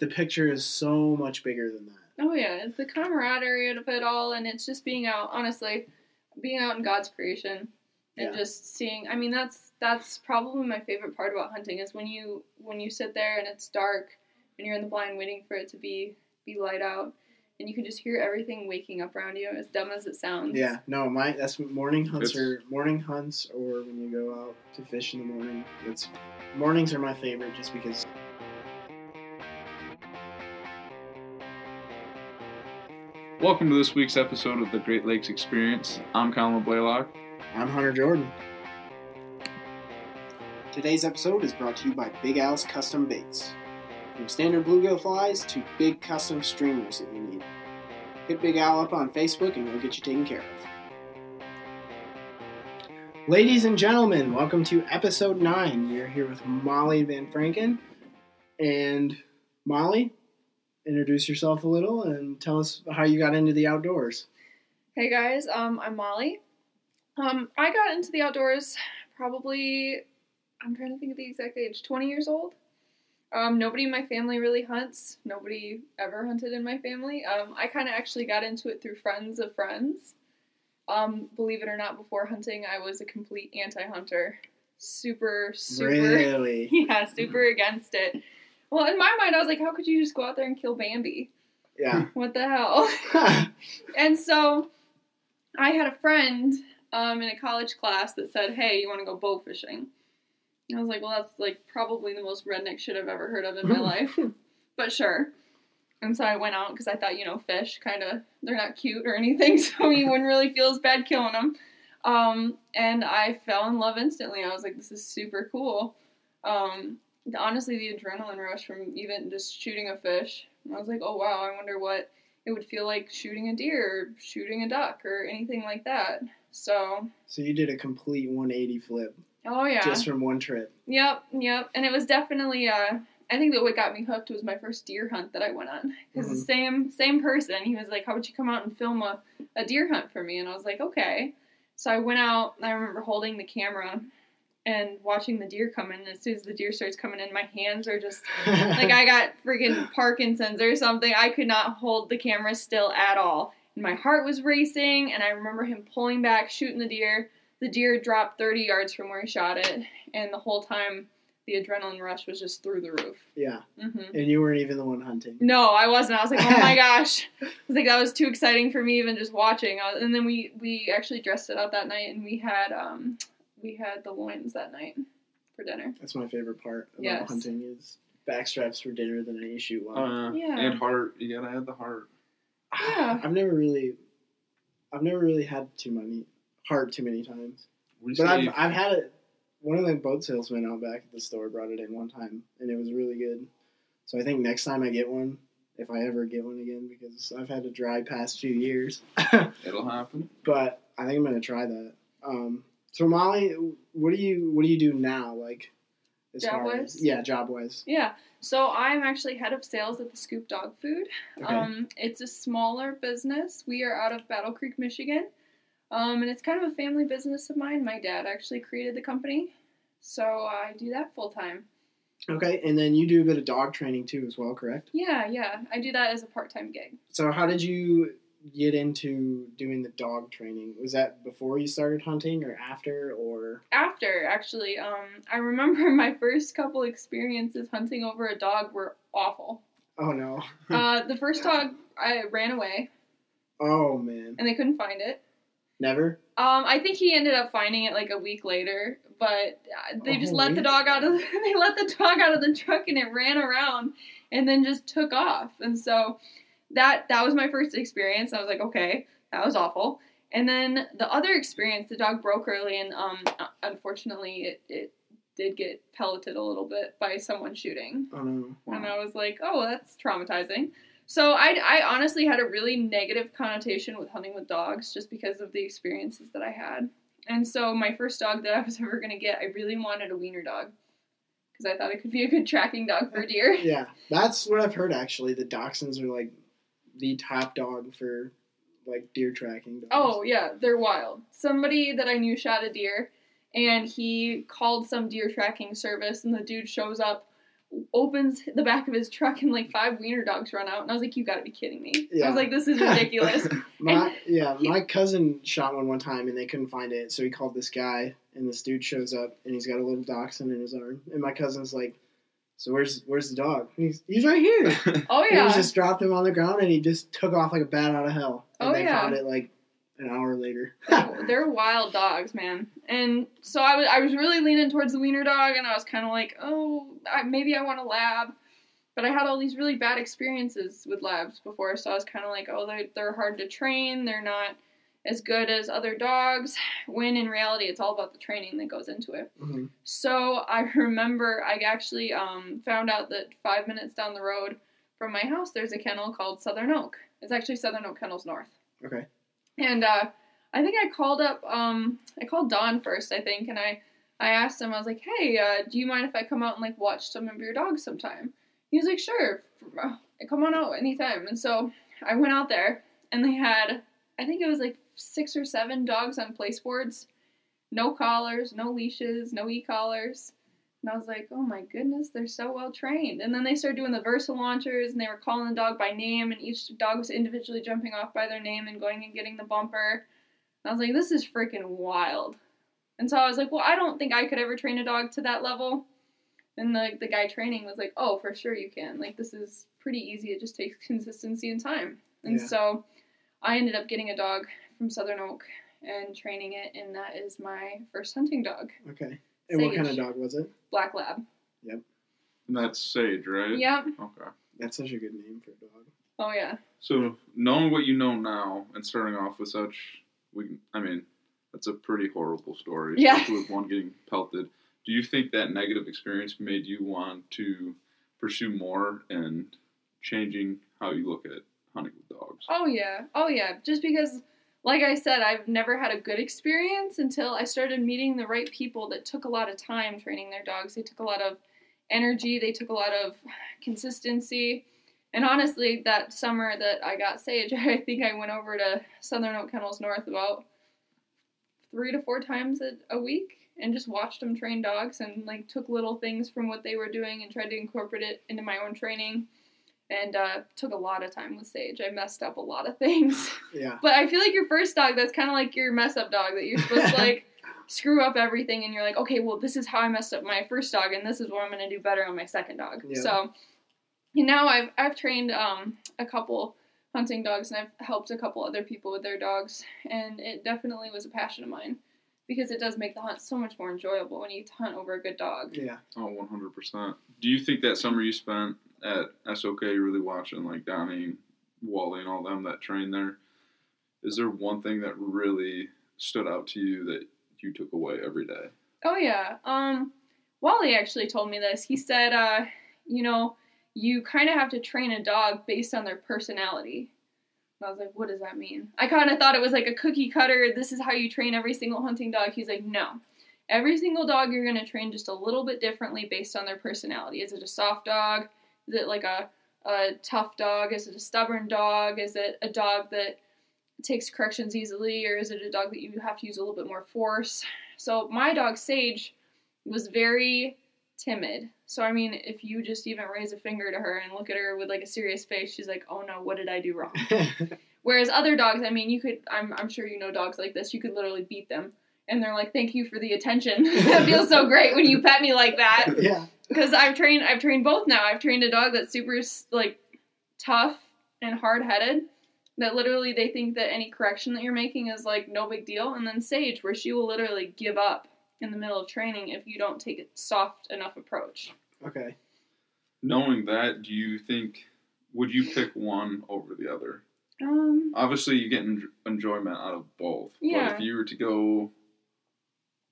it the picture is so much bigger than that. Oh yeah, it's the camaraderie of it all, and it's just being out. Honestly, being out in God's creation and Yeah. just seeing. I mean, that's that's probably my favorite part about hunting is when you when you sit there and it's dark and you're in the blind waiting for it to be be light out, and you can just hear everything waking up around you. As dumb as it sounds. Yeah, no, my that's morning hunts It's- are morning hunts or when you go out to fish in the morning. It's mornings are my favorite just because Welcome to this week's episode of the Great Lakes Experience. I'm Colin Blaylock. I'm Hunter Jordan. Today's episode is brought to you by Big Al's Custom Baits. From standard bluegill flies to big custom streamers that you need. Hit Big Al up on Facebook and we'll get you taken care of. Ladies and gentlemen, welcome to episode 9. You're here with Molly VanVranken. And Molly, introduce yourself a little and tell us how you got into the outdoors. Hey guys, um, I'm Molly. Um, I got into the outdoors probably, I'm trying to think of the exact age, 20 years old. Um, nobody in my family really hunts. Nobody ever hunted in my family. Um, I kind of actually got into it through friends of friends. Um, believe it or not, before hunting, I was a complete anti-hunter. Super, super, Really? yeah, super against it. Well, in my mind, I was like, how could you just go out there and kill Bambi? Yeah. What the hell? And so I had a friend um, in a college class that said, Hey, you want to go bow fishing? And I was like, Well, that's like probably the most redneck shit I've ever heard of in my life. But sure. And so I went out because I thought, you know, fish kind of, they're not cute or anything, so you wouldn't really feel as bad killing them. Um, and I fell in love instantly. I was like, this is super cool. Um, honestly, the adrenaline rush from even just shooting a fish, I was like, oh wow, I wonder what it would feel like shooting a deer or shooting a duck or anything like that. So, So you did a complete 180 flip oh yeah. just from one trip. Yep, yep. And it was definitely uh I think that what got me hooked was my first deer hunt that I went on. Because the Mhm. same same person, he was like, "How would you come out and film a, a deer hunt for me?" And I was like, "Okay." So I went out. and I remember holding the camera and watching the deer come in. As soon as the deer starts coming in, my hands are just like I got freaking Parkinson's or something. I could not hold the camera still at all. And my heart was racing, and I remember him pulling back, shooting the deer. The deer dropped 30 yards from where he shot it, and the whole time the adrenaline rush was just through the roof. yeah, hmm and you weren't even the one hunting. No, I wasn't. I was like, oh my gosh. I was like, that was too exciting for me even just watching. Was, and then we we actually dressed it out that night, and we had um we had the loins that night for dinner. That's my favorite part about Yes. hunting is backstraps for dinner than you shoot one. Uh, Yeah. And heart. You gotta add the heart. Yeah. I've never really, I've never really had too many heart too many times. We But I've I've had it. One of the boat salesmen out back at the store brought it in one time, and it was really good. So I think next time I get one, if I ever get one again, because I've had a dry past few years. it'll happen. but I think I'm gonna try that. Um, so Molly, what do you what do you do now? Like, as far Job-wise? as yeah, job wise. Yeah. So I'm actually head of sales at the Scoop Dog Food. Okay. Um, it's a smaller business. We are out of Battle Creek, Michigan. Um, and it's kind of a family business of mine. My dad actually created the company. So I do that full time. okay, and then you do a bit of dog training too, as well, correct? Yeah, yeah. I do that as a part time gig. So how did you get into doing the dog training? Was that before you started hunting or after or? After, actually, um, I remember my first couple experiences hunting over a dog were awful. Oh no! Uh, the first dog, I ran away Oh man, and they couldn't find it. never. Um, I think he ended up finding it like a week later, but they just Oh, let the dog out of the, they let the dog out of the truck and it ran around and then just took off. And so that that was my first experience. I was like, okay, that was awful. And then the other experience, the dog broke early, and um, unfortunately, it, it did get pelleted a little bit by someone shooting. Oh no! And I was like, oh, that's traumatizing. So I, I honestly had a really negative connotation with hunting with dogs just because of the experiences that I had. And so my first dog that I was ever going to get, I really wanted a wiener dog because I thought it could be a good tracking dog for deer. Yeah, that's what I've heard. Actually, the dachshunds are like the top dog for like deer tracking. Dogs. Oh, yeah, they're wild. Somebody that I knew shot a deer and he called some deer tracking service and the dude shows up opens the back of his truck and like five wiener dogs run out and I was like you got to be kidding me. I was like this is ridiculous. my yeah, my cousin shot one one time and they couldn't find it, so he called this guy, and this dude shows up and he's got a little dachshund in his arm, and my cousin's like, "So where's where's the dog?" And he's he's right here. oh And yeah. he just dropped him on the ground and he just took off like a bat out of hell. And Oh, they yeah. found it like an hour later. Oh, they're wild dogs, man. And so I was I was really leaning towards the wiener dog, and I was kind of like, oh, I, maybe I want a lab. But I had all these really bad experiences with labs before, so I was kind of like, oh, they're, they're hard to train. They're not as good as other dogs. When in reality, it's all about the training that goes into it. Mhm. So I remember I actually um, found out that five minutes down the road from my house, there's a kennel called Southern Oak. It's actually Southern Oak Kennels North. Okay. And uh, I think I called up, um, I called Don first, I think, and I, I asked him, I was like, hey, uh, do you mind if I come out and like watch some of your dogs sometime? He was like, sure, uh, come on out anytime. And so I went out there, and they had, I think it was like six or seven dogs on place boards, no collars, no leashes, no e-collars. And I was like, oh my goodness, they're so well trained. And then they started doing the Versa launchers, and they were calling the dog by name, and each dog was individually jumping off by their name and going and getting the bumper. And I was like, this is freaking wild. And so I was like, well, I don't think I could ever train a dog to that level. And the, the guy training was like, oh, for sure you can. Like, this is pretty easy. It just takes consistency and time. And Yeah. so I ended up getting a dog from Southern Oak and training it, and that is my first hunting dog, Okay. And what kind of dog was it? Black Lab. Yep. And that's Sage, right? Yep. Okay. That's such a good name for a dog. Oh, yeah. So knowing what you know now and starting off with such, we I mean, that's a pretty horrible story, Yeah. with one getting pelted. Do you think that negative experience made you want to pursue more and changing how you look at hunting with dogs? Oh yeah. Oh yeah. Just because like I said, I've never had a good experience until I started meeting the right people that took a lot of time training their dogs. They took a lot of energy, they took a lot of consistency. And honestly, that summer that I got Sage, I think I went over to Southern Oak Kennels North about three to four times a, a week and just watched them train dogs and like took little things from what they were doing and tried to incorporate it into my own training and uh, took a lot of time with Sage. I messed up a lot of things. Yeah. But I feel like your first dog, that's kind of like your mess up dog that you're supposed to like screw up everything and you're like, okay, well, this is how I messed up my first dog and this is what I'm going to do better on my second dog. Yeah. So and now I've, I've trained um, a couple hunting dogs and I've helped a couple other people with their dogs and it definitely was a passion of mine because it does make the hunt so much more enjoyable when you hunt over a good dog. Yeah. Oh, 100%. Do you think that summer you spent at SOK really watching like Donnie, Wally, and all them that train there, is there one thing that really stood out to you that you took away every day? Oh yeah. Um, Wally actually told me this. He said, uh, you know, you kind of have to train a dog based on their personality. And I was like, what does that mean? I kind of thought it was like a cookie cutter. This is how you train every single hunting dog. He's like, no. Every single dog you're going to train just a little bit differently based on their personality. Is it a soft dog? Is it like a, a tough dog? Is it a stubborn dog? Is it a dog that takes corrections easily? Or is it a dog that you have to use a little bit more force? So my dog Sage was very timid. So I mean, if you just even raise a finger to her and look at her with like a serious face, she's like, "Oh no, what did I do wrong?" Whereas other dogs, I mean, you could I'm I'm sure you know dogs like this. You could literally beat them and they're like, "Thank you for the attention." that feels so great when you pet me like that. yeah. Because I've trained I've trained both now. I've trained a dog that's super like tough and hard-headed that literally they think that any correction that you're making is like no big deal and then Sage where she will literally give up in the middle of training if you don't take a soft enough approach. Okay. Knowing that, do you think, would you pick one over the other? Um Obviously, you get en- enjoyment out of both. Yeah. But if you were to go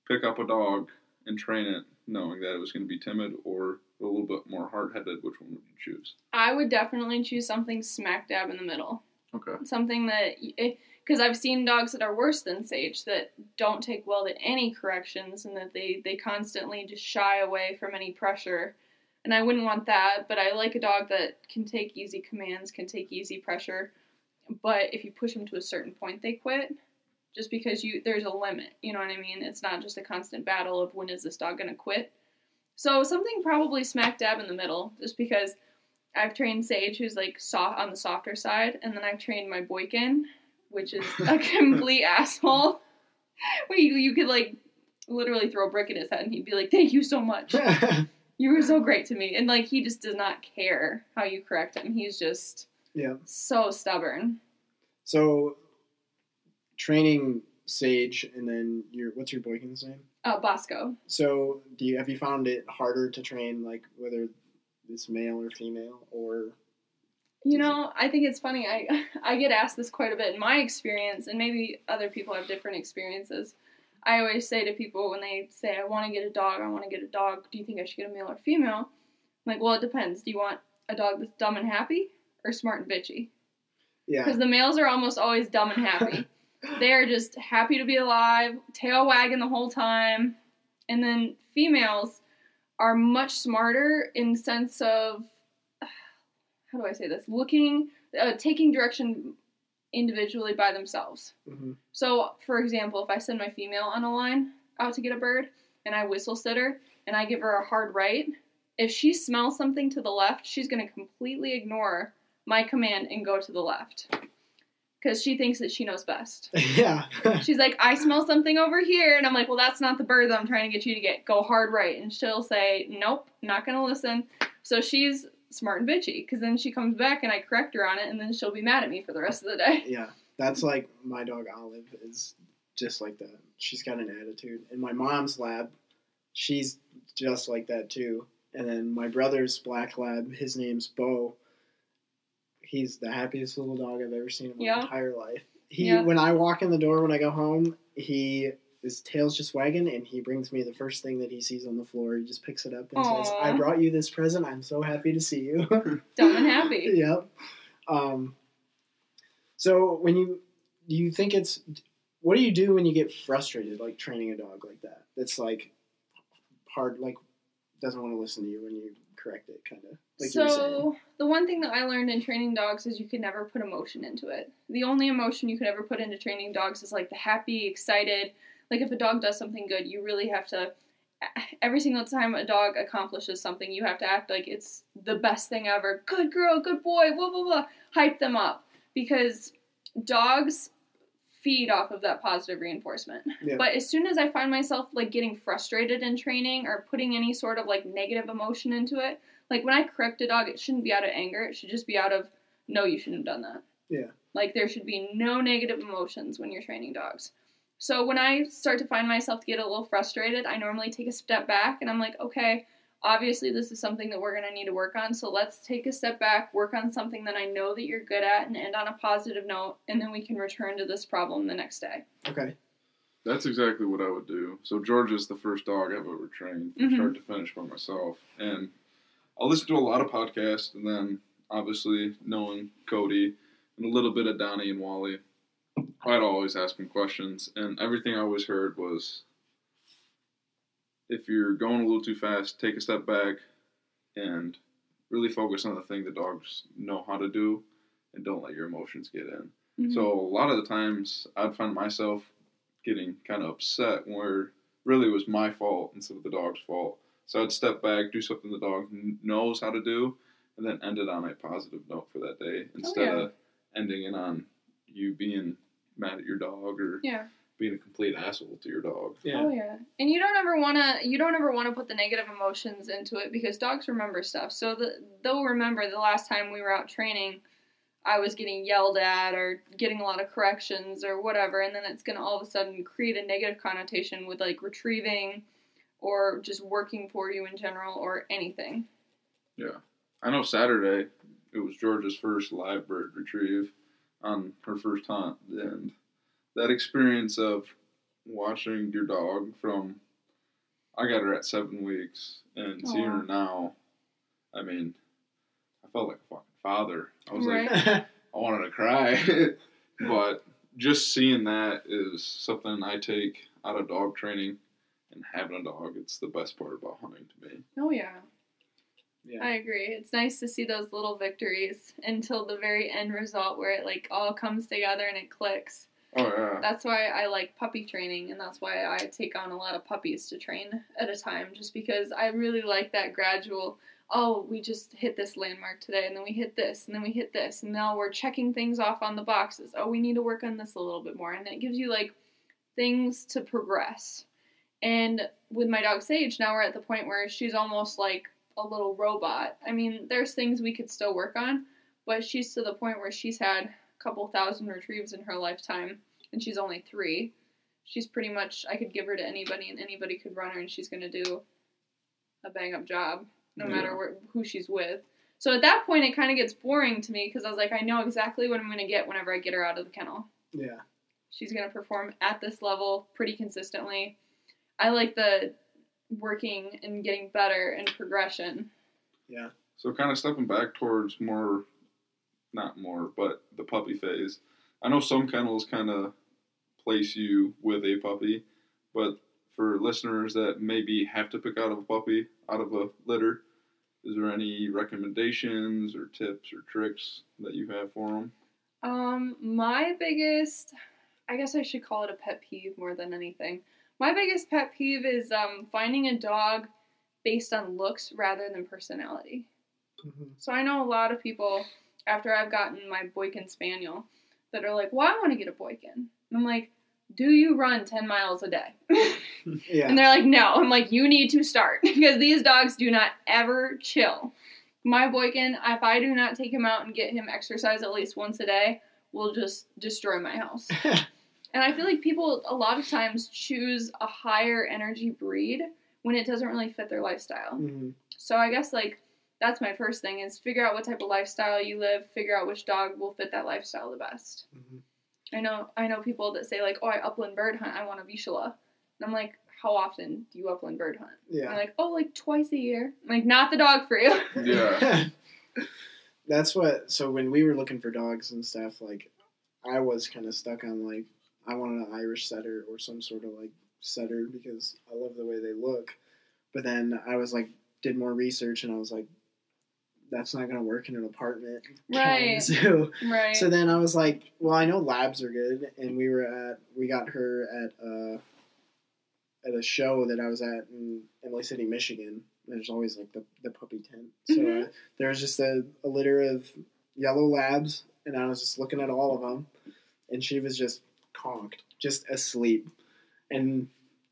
pick up a dog and train it, knowing that it was going to be timid or a little bit more hard headed, which one would you choose? I would definitely choose something smack dab in the middle. Okay. Something that because eh, I've seen dogs that are worse than Sage that don't take well to any corrections and that they they constantly just shy away from any pressure. And I wouldn't want that, but I like a dog that can take easy commands, can take easy pressure. But if you push them to a certain point, they quit. Just because you there's a limit, you know what I mean? It's not just a constant battle of when is this dog gonna quit. So something probably smack dab in the middle, just because I've trained Sage, who's like soft on the softer side, and then I've trained my Boykin, which is a complete asshole. Where you you could like literally throw a brick in his head, and he'd be like, "Thank you so much." you were so great to me. And like he just does not care how you correct him. He's just yeah. so stubborn. So training Sage and then your what's your boykin's name? Uh Bosco. So do you have you found it harder to train like whether it's male or female or you know, I think it's funny. I I get asked this quite a bit in my experience, and maybe other people have different experiences. I always say to people when they say, I want to get a dog, I want to get a dog, do you think I should get a male or female? I'm like, well, it depends. Do you want a dog that's dumb and happy or smart and bitchy? yeah. Because the males are almost always dumb and happy. they are just happy to be alive, tail wagging the whole time. And then females are much smarter in sense of, how do I say this? Looking, uh, taking direction individually by themselves. hmm So, for example, if I send my female on a line out to get a bird and I whistle sit her and I give her a hard right, if she smells something to the left, she's going to completely ignore my command and go to the left because she thinks that she knows best. Yeah. She's like, I smell something over here. And I'm like, well, that's not the bird that I'm trying to get you to get. Go hard right. And she'll say, nope, not going to listen. So she's smart and bitchy because then she comes back and I correct her on it and then she'll be mad at me for the rest of the day. yeah. That's like my dog Olive is just like that. She's got an attitude. And my mom's lab, she's just like that too. And then my brother's black lab, his name's Bo. He's the happiest little dog I've ever seen in my Yeah. entire life. He Yeah. when I walk in the door when I go home, he his tail's just wagging and he brings me the first thing that he sees on the floor. He just picks it up and says, I brought you this present. I'm so happy to see you. Dumb and happy. yep. Um, so when you do you think it's what do you do when you get frustrated like training a dog like that? That's like hard like doesn't want to listen to you when you correct it kind of like so the one thing that I learned in training dogs is you can never put emotion into it. The only emotion you can ever put into training dogs is like the happy, excited. Like if a dog does something good, you really have to. Every single time a dog accomplishes something, you have to act like it's the best thing ever. Good girl, good boy, blah blah blah. Hype them up because dogs feed off of that positive reinforcement. Yeah. But as soon as I find myself like getting frustrated in training or putting any sort of like negative emotion into it, like when I correct a dog, it shouldn't be out of anger. It should just be out of no, you shouldn't have done that. Yeah. Like there should be no negative emotions when you're training dogs. So when I start to find myself to get a little frustrated, I normally take a step back and I'm like, okay, obviously this is something that we're going to need to work on. So let's take a step back, work on something that I know that you're good at and end on a positive note and then we can return to this problem the next day. Okay. That's exactly what I would do. So George is the first dog I've ever trained from Mhm. start to finish by myself, and I'll listen to a lot of podcasts, and then obviously knowing Cody and a little bit of Donnie and Wally, I'd always ask him questions, and everything I always heard was, if you're going a little too fast, take a step back, and really focus on the thing the dogs know how to do, and don't let your emotions get in. Mm-hmm. So a lot of the times I'd find myself getting kind of upset where really it was my fault instead of the dog's fault. So I'd step back, do something the dog kn- knows how to do, and then end it on a positive note for that day instead yeah. of ending it on you being mad at your dog or yeah. Being a complete asshole to your dog. Yeah. Oh yeah. And you don't ever want to you don't ever want to put the negative emotions into it because dogs remember stuff. So the, they'll remember the last time we were out training I was getting yelled at or getting a lot of corrections or whatever and then it's going to all of a sudden create a negative connotation with like retrieving or just working for you in general or anything. Yeah. I know Saturday it was George's first live bird retrieve on her first hunt and that experience of watching your dog from I got her at seven weeks and seeing her now, I mean, I felt like a fucking father. I was Right. like I wanted to cry. but just seeing that is something I take out of dog training and having a dog, it's the best part about hunting to me. Oh yeah. yeah. I agree. It's nice to see those little victories until the very end result where it like all comes together and it clicks. Oh yeah. That's why I like puppy training, and that's why I take on a lot of puppies to train at a time, just because I really like that gradual. Oh, we just hit this landmark today, and then we hit this, and then we hit this, and now we're checking things off on the boxes. Oh, we need to work on this a little bit more, and it gives you like things to progress. And with my dog Sage, now we're at the point where she's almost like a little robot. I mean, there's things we could still work on, but she's to the point where she's had a couple thousand retrieves in her lifetime, and she's only three. She's pretty much, I could give her to anybody, and anybody could run her, and she's going to do a bang up job, no Yeah. matter where, who she's with. So at that point, it kind of gets boring to me because I was like, I know exactly what I'm going to get whenever I get her out of the kennel. Yeah. She's going to perform at this level pretty consistently. I like the working and getting better and progression. Yeah. So kind of stepping back towards more, not more, but the puppy phase. I know some kennels kind of place you with a puppy, but for listeners that maybe have to pick out a puppy out of a litter, is there any recommendations or tips or tricks that you have for them? Um, my biggest, I guess I should call it a pet peeve more than anything. My biggest pet peeve is um, finding a dog based on looks rather than personality. Mhm. So I know a lot of people after I've gotten my Boykin Spaniel that are like, "Well, I want to get a Boykin." And I'm like, "Do you run 10 miles a day?" Yeah. And they're like, no. I'm like, you need to start because these dogs do not ever chill. My Boykin, if I do not take him out and get him exercise at least once a day, will just destroy my house. and I feel like people a lot of times choose a higher energy breed when it doesn't really fit their lifestyle. Mhm. So I guess like that's my first thing is figure out what type of lifestyle you live, figure out which dog will fit that lifestyle the best. Mhm. I know I know people that say like, "Oh, I upland bird hunt. I want a Vizsla." And I'm like, "How often do you upland bird hunt?" And Yeah. they're like, "Oh, like twice a year." I'm like, not the dog for you. Yeah. That's what. So when we were looking for dogs and stuff, like I was kind of stuck on like I wanted an Irish setter or some sort of like setter because I love the way they look. But then I was like, did more research and I was like, that's not gonna work in an apartment. Right. So, right. so then I was like, well, I know labs are good, and we were at we got her at uh at a show that I was at in Imlay City, Michigan. There's always like the, the puppy tent. So Mhm. uh, there was just a, a litter of yellow labs, and I was just looking at all of them, and she was just conked, just asleep, and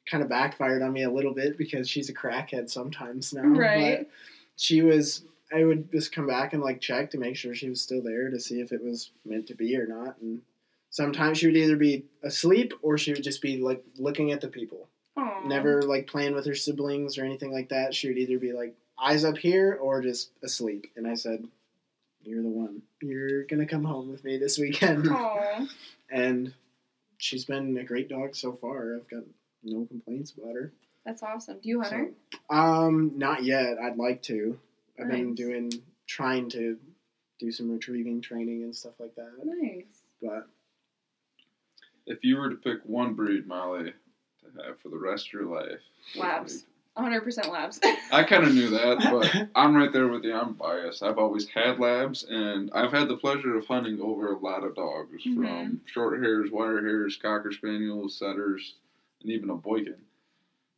kind of backfired on me a little bit because she's a crackhead sometimes now. Right. But she was. I would just come back and like check to make sure she was still there to see if it was meant to be or not, and sometimes she would either be asleep or she would just be like looking at the people Aw. never like playing with her siblings or anything like that. She would either be like eyes up here or just asleep. And I said, "You're the one. You're gonna come home with me this weekend." And she's been a great dog so far. I've got no complaints about her. That's awesome. Do you hunt her? Um, not yet. I'd like to. I've been doing trying to do some retrieving training and stuff like that. Nice. But If you were to pick one breed, Molly, to have for the rest of your life, what Labs. 100% labs. I kind of knew that, but I'm right there with you. I'm biased. I've always had labs, and I've had the pleasure of hunting over a lot of dogs Mhm. from short hairs, wire hairs, cocker spaniels, setters, and even a boykin.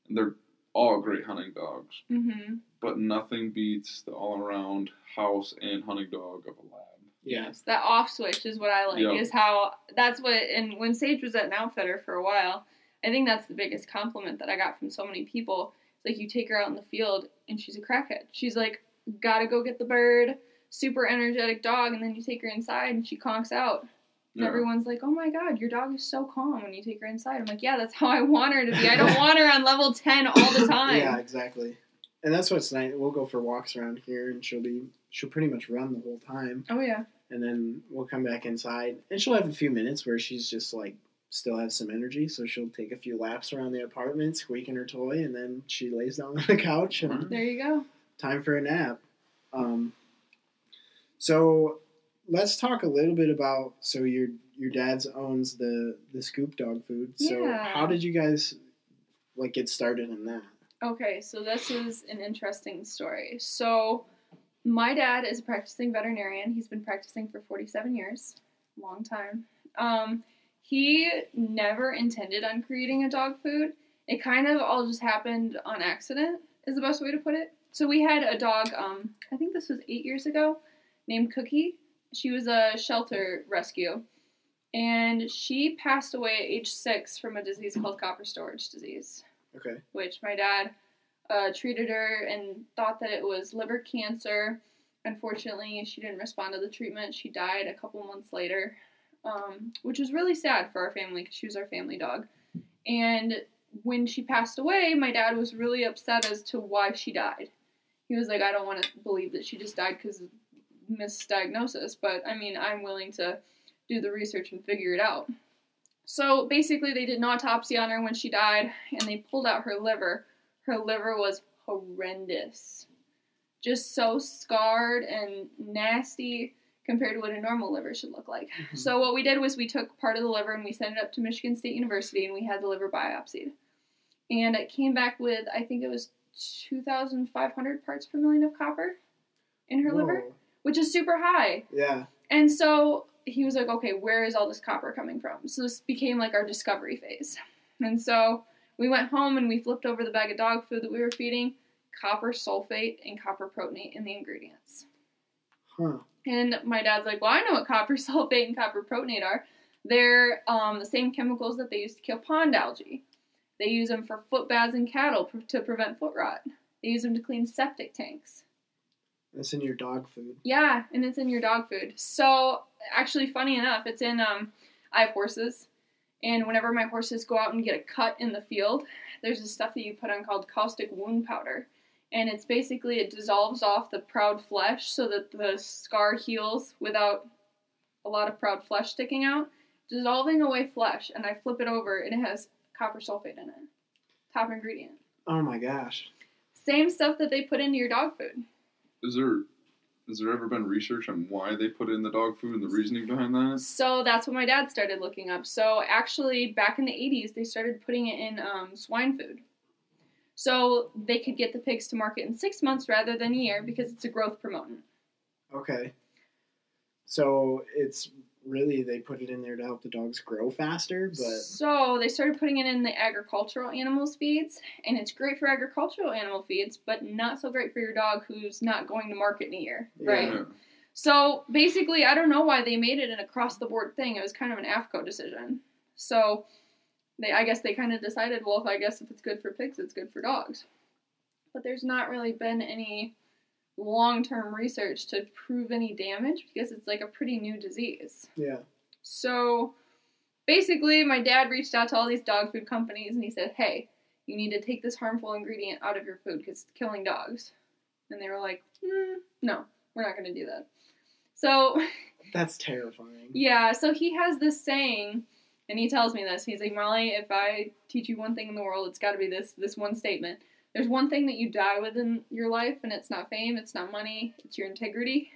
And they're all great hunting dogs, mm-hmm. But nothing beats the all around house and hunting dog of a lab. Yes, that off switch is what I like. Yeah. Is how that's what. And when Sage was at an outfitter for a while, I think that's the biggest compliment that I got from so many people. It's like you take her out in the field and she's a crackhead. She's like, gotta go get the bird, super energetic dog, and then you take her inside and she conks out. And Yeah. everyone's like, oh my god, your dog is so calm when you take her inside. I'm like, yeah, that's how I want her to be. I don't want her on level ten all the time. Yeah, exactly. And that's what's nice. We'll go for walks around here, and she'll be she'll pretty much run the whole time, Oh yeah. and then we'll come back inside, and she'll have a few minutes where she's just like still has some energy, so she'll take a few laps around the apartment, squeaking her toy, and then she lays down on the couch and. There you go. time for a nap. Um, so let's talk a little bit about so your your dad's owns the the Scoop dog food. So Yeah. how did you guys like get started in that? Okay, so this is an interesting story. So, my dad is a practicing veterinarian. He's been practicing for 47 years, long time. Um, he never intended on creating a dog food. It kind of all just happened on accident, is the best way to put it. So we had a dog, um, I think this was eight years ago, named Cookie. She was a shelter rescue. And she passed away at age six from a disease called copper storage disease, Okay. which my dad uh, treated her and thought that it was liver cancer. Unfortunately, she didn't respond to the treatment. She died a couple months later, um, which was really sad for our family because she was our family dog. And when she passed away, my dad was really upset as to why she died. He was like, I don't want to believe that she just died because of misdiagnosis, but I mean, I'm willing to do the research and figure it out. So basically, they did an autopsy on her when she died, and they pulled out her liver. Her liver was horrendous. Just so scarred and nasty compared to what a normal liver should look like. Mhm. So what we did was we took part of the liver and we sent it up to Michigan State University and we had the liver biopsied. And it came back with I think it was 2,500 parts per million of copper in her liver, which is super high. Yeah. And so he was like, okay, where is all this copper coming from? So this became like our discovery phase. And so we went home and we flipped over the bag of dog food that we were feeding, copper sulfate and copper proteinate in the ingredients. Huh. And my dad's like, well, I know what copper sulfate and copper proteinate are. They're um, the same chemicals that they use to kill pond algae. They use them for foot baths in cattle pr- to prevent foot rot. They use them to clean septic tanks. That's in your dog food. Yeah, and it's in your dog food. So actually, funny enough, it's in. Um, I have horses, and whenever my horses go out and get a cut in the field, there's this stuff that you put on called caustic wound powder, and it's basically it dissolves off the proud flesh so that the scar heals without a lot of proud flesh sticking out, dissolving away flesh. And I flip it over, and it has copper sulfate in it, top ingredient. Oh my gosh. Same stuff that they put into your dog food. Is there has there ever been research on why they put in the dog food and the reasoning behind that? So that's what my dad started looking up. So actually, back in the 80s, they started putting it in um, swine food. So they could get the pigs to market in six months rather than a year because it's a growth promotant. Okay. So it's really they put it in there to help the dogs grow faster, but So they started putting it in the agricultural animals feeds, and it's great for agricultural animal feeds, but not so great for your dog who's not going to market in a year, right? Yeah. So basically, I don't know why they made it an across the board thing. It was kind of an AAFCO decision. So they, I guess they kind of decided, well, if I guess if it's good for pigs, it's good for dogs. But there's not really been any long term research to prove any damage because it's like a pretty new disease. yeah. So basically, my dad reached out to all these dog food companies and he said, hey, you need to take this harmful ingredient out of your food because it's killing dogs. And they were like, mm, no, we're not going to do that. So, That's terrifying. yeah, so he has this saying, and he tells me this. He's like, Molly, if I teach you one thing in the world, it's got to be this this one statement. There's one thing that you die with in your life, and it's not fame, it's not money, it's your integrity.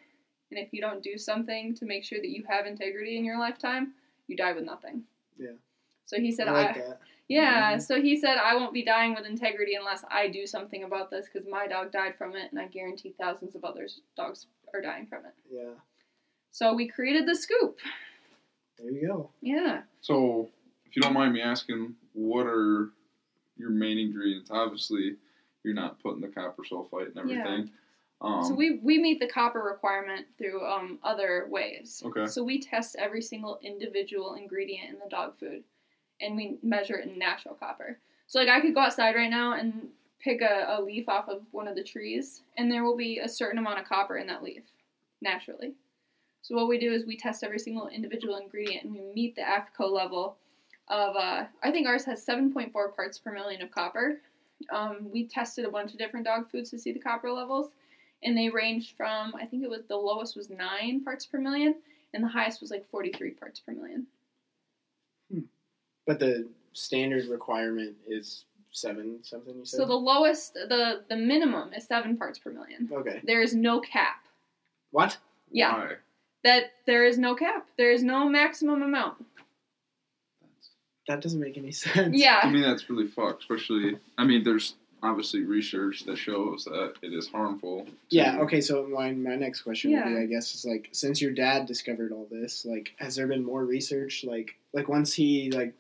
And if you don't do something to make sure that you have integrity in your lifetime, you die with nothing. Yeah. So he said, I like that. yeah, Mhm. so he said, I won't be dying with integrity unless I do something about this because my dog died from it, and I guarantee thousands of others' dogs are dying from it. Yeah. So we created the scoop. There you go. Yeah. So, if you don't mind me asking, what are your main ingredients? Obviously, you're not putting the copper sulfite and everything. Um, so we, we meet the copper requirement through um, other ways. Okay. So we test every single individual ingredient in the dog food, and we measure it in natural copper. So like I could go outside right now and pick a, a leaf off of one of the trees, and there will be a certain amount of copper in that leaf, naturally. So what we do is we test every single individual ingredient, and we meet the AAFCO level of uh, I think ours has 7.4 parts per million of copper. Um, we tested a bunch of different dog foods to see the copper levels, and they ranged from I think it was the lowest was nine parts per million, and the highest was like 43 parts per million. But the standard requirement is seven something you said? So the lowest, the the minimum is seven parts per million. Okay. There is no cap. What? Yeah, Why? that there is no cap. There is no maximum amount. That doesn't make any sense. To Yeah, me, that's really fucked. Especially, I mean, there's obviously research that shows that it is harmful. Yeah. Okay. So my my next question would be, I guess, is like, since your dad discovered all this, like, has there been more research? Like, like once he like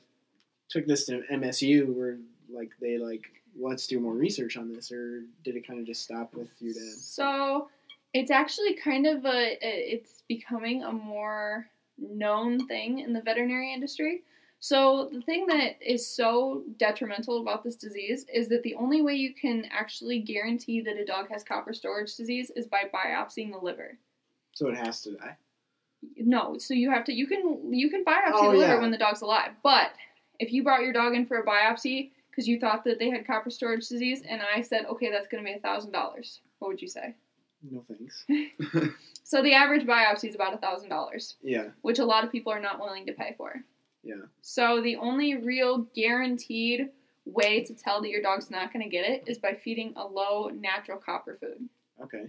took this to MSU, where like they like let's do more research on this, or did it kind of just stop with your dad? So it's actually kind of a it's becoming a more known thing in the veterinary industry. So the thing that is so detrimental about this disease is that the only way you can actually guarantee that a dog has copper storage disease is by biopsying the liver. So it has to die. No, so you have to you can you can biopsy Oh, the liver yeah. when the dog's alive. But if you brought your dog in for a biopsy because you thought that they had copper storage disease, and I said, okay, that's going to be a thousand dollars, what would you say? No thanks. So the average biopsy is about a thousand dollars, Yeah. which a lot of people are not willing to pay for. Yeah. So the only real guaranteed way to tell that your dog's not going to get it is by feeding a low natural copper food. Okay.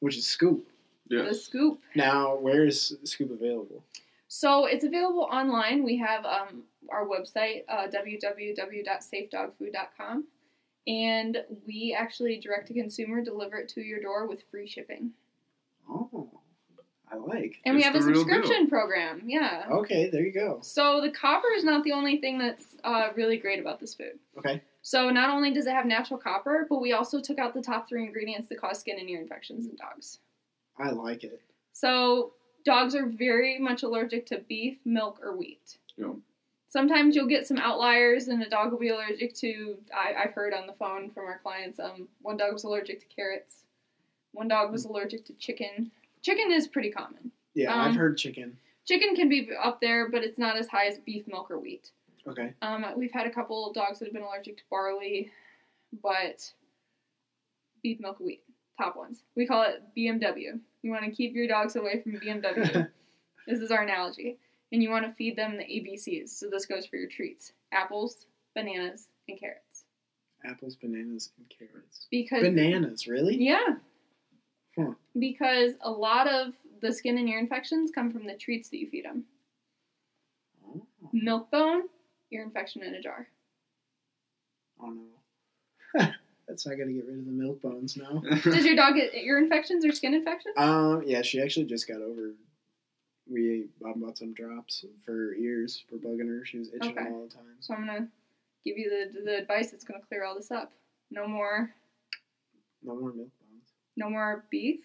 Which is Scoop. Yeah. The scoop. Now, where is Scoop available? So it's available online. We have um, our website, uh, www.safedogfood.com. And we actually direct to consumer deliver it to your door with free shipping. Oh, I like. And we have a the real subscription program. Yeah. Okay, there you go. So the copper is not the only thing that's uh, really great about this food. Okay. So not only does it have natural copper, but we also took out the top three ingredients that cause skin and ear infections in dogs. I like it. So dogs are very much allergic to beef, milk, or wheat. Yeah. Sometimes you'll get some outliers, and a dog will be allergic to. I, I've heard on the phone from our clients. Um, one dog was allergic to carrots. One dog was allergic to chicken. Chicken is pretty common. Yeah, I've Um, heard chicken. Chicken can be up there, but it's not as high as beef, milk, or wheat. Okay. Um, we've had a couple dogs that have been allergic to barley, but beef, milk, wheat, top ones. We call it BMW. You want to keep your dogs away from BMW. this is our analogy. And you want to feed them the ABCs. So this goes for your treats: apples, bananas, and carrots. Apples, bananas, and carrots. Because Bananas, really? yeah, Huh. because a lot of the skin and ear infections come from the treats that you feed them. Oh, Milk bone, ear infection in a jar. oh no. That's not gonna get rid of the milk bones now. Does your dog get ear infections or skin infections? Um, yeah, she actually just got over. We bought bought some drops for her ears for bugging her. She was itching Okay. all the time. So I'm gonna give you the the advice that's gonna clear all this up. No more, No more milk bones. No more beef,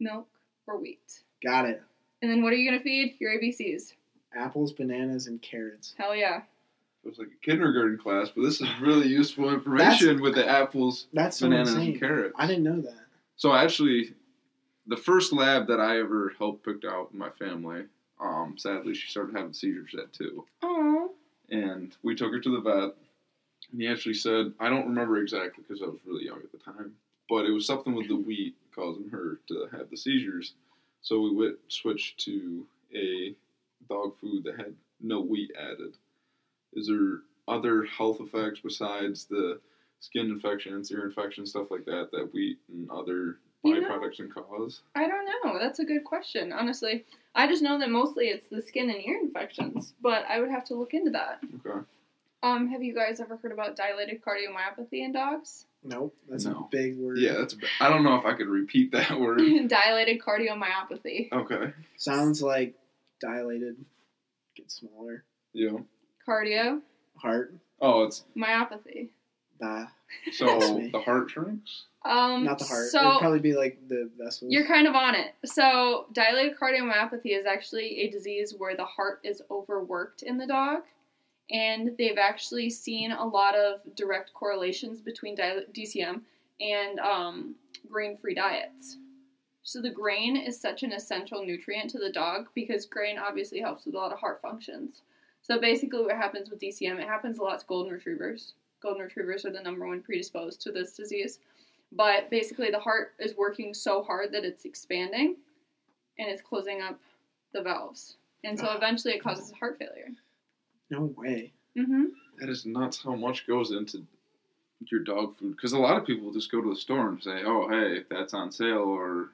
milk, or wheat. Got it. And then what are you gonna feed? Your ABCs. Apples, bananas, and carrots. Hell yeah. It was like a kindergarten class, but this is really useful information with the apples, That's bananas, insane. and carrots. I didn't know that. So actually, the first lab that I ever helped picked out in my family, um, sadly she started having seizures at two, Oh. and we took her to the vet, and he actually said, I don't remember exactly because I was really young at the time, but it was something with the wheat causing her to have the seizures. So we went switched to a dog food that had no wheat added. Is there other health effects besides the skin infections, ear infections, stuff like that that wheat and other You know- byproducts can cause? I don't know. That's a good question. Honestly, I just know that mostly it's the skin and ear infections, but I would have to look into that. Okay. Um, have you guys ever heard about dilated cardiomyopathy in dogs? Nope, that's No. a big word. Yeah, that's. I don't know if I could repeat that word. dilated cardiomyopathy. Okay. Sounds like dilated, get smaller. Yeah. Cardio Heart, Oh, it's myopathy. bah. so the heart shrinks. Um, Not the heart. So It'd probably be like the vessels. You're kind of on it. So, dilated cardiomyopathy is actually a disease where the heart is overworked in the dog. And they've actually seen a lot of direct correlations between DCM and um, grain free diets. So, the grain is such an essential nutrient to the dog because grain obviously helps with a lot of heart functions. So, basically, what happens with DCM, it happens a lot to golden retrievers. Golden retrievers are the number one predisposed to this disease but basically the heart is working so hard that it's expanding and it's closing up the valves and so eventually it causes heart failure no way. mm-hmm. That is nuts. How much goes into your dog food? Because a lot of people just go to the store and say, "Oh, hey, that's on sale," or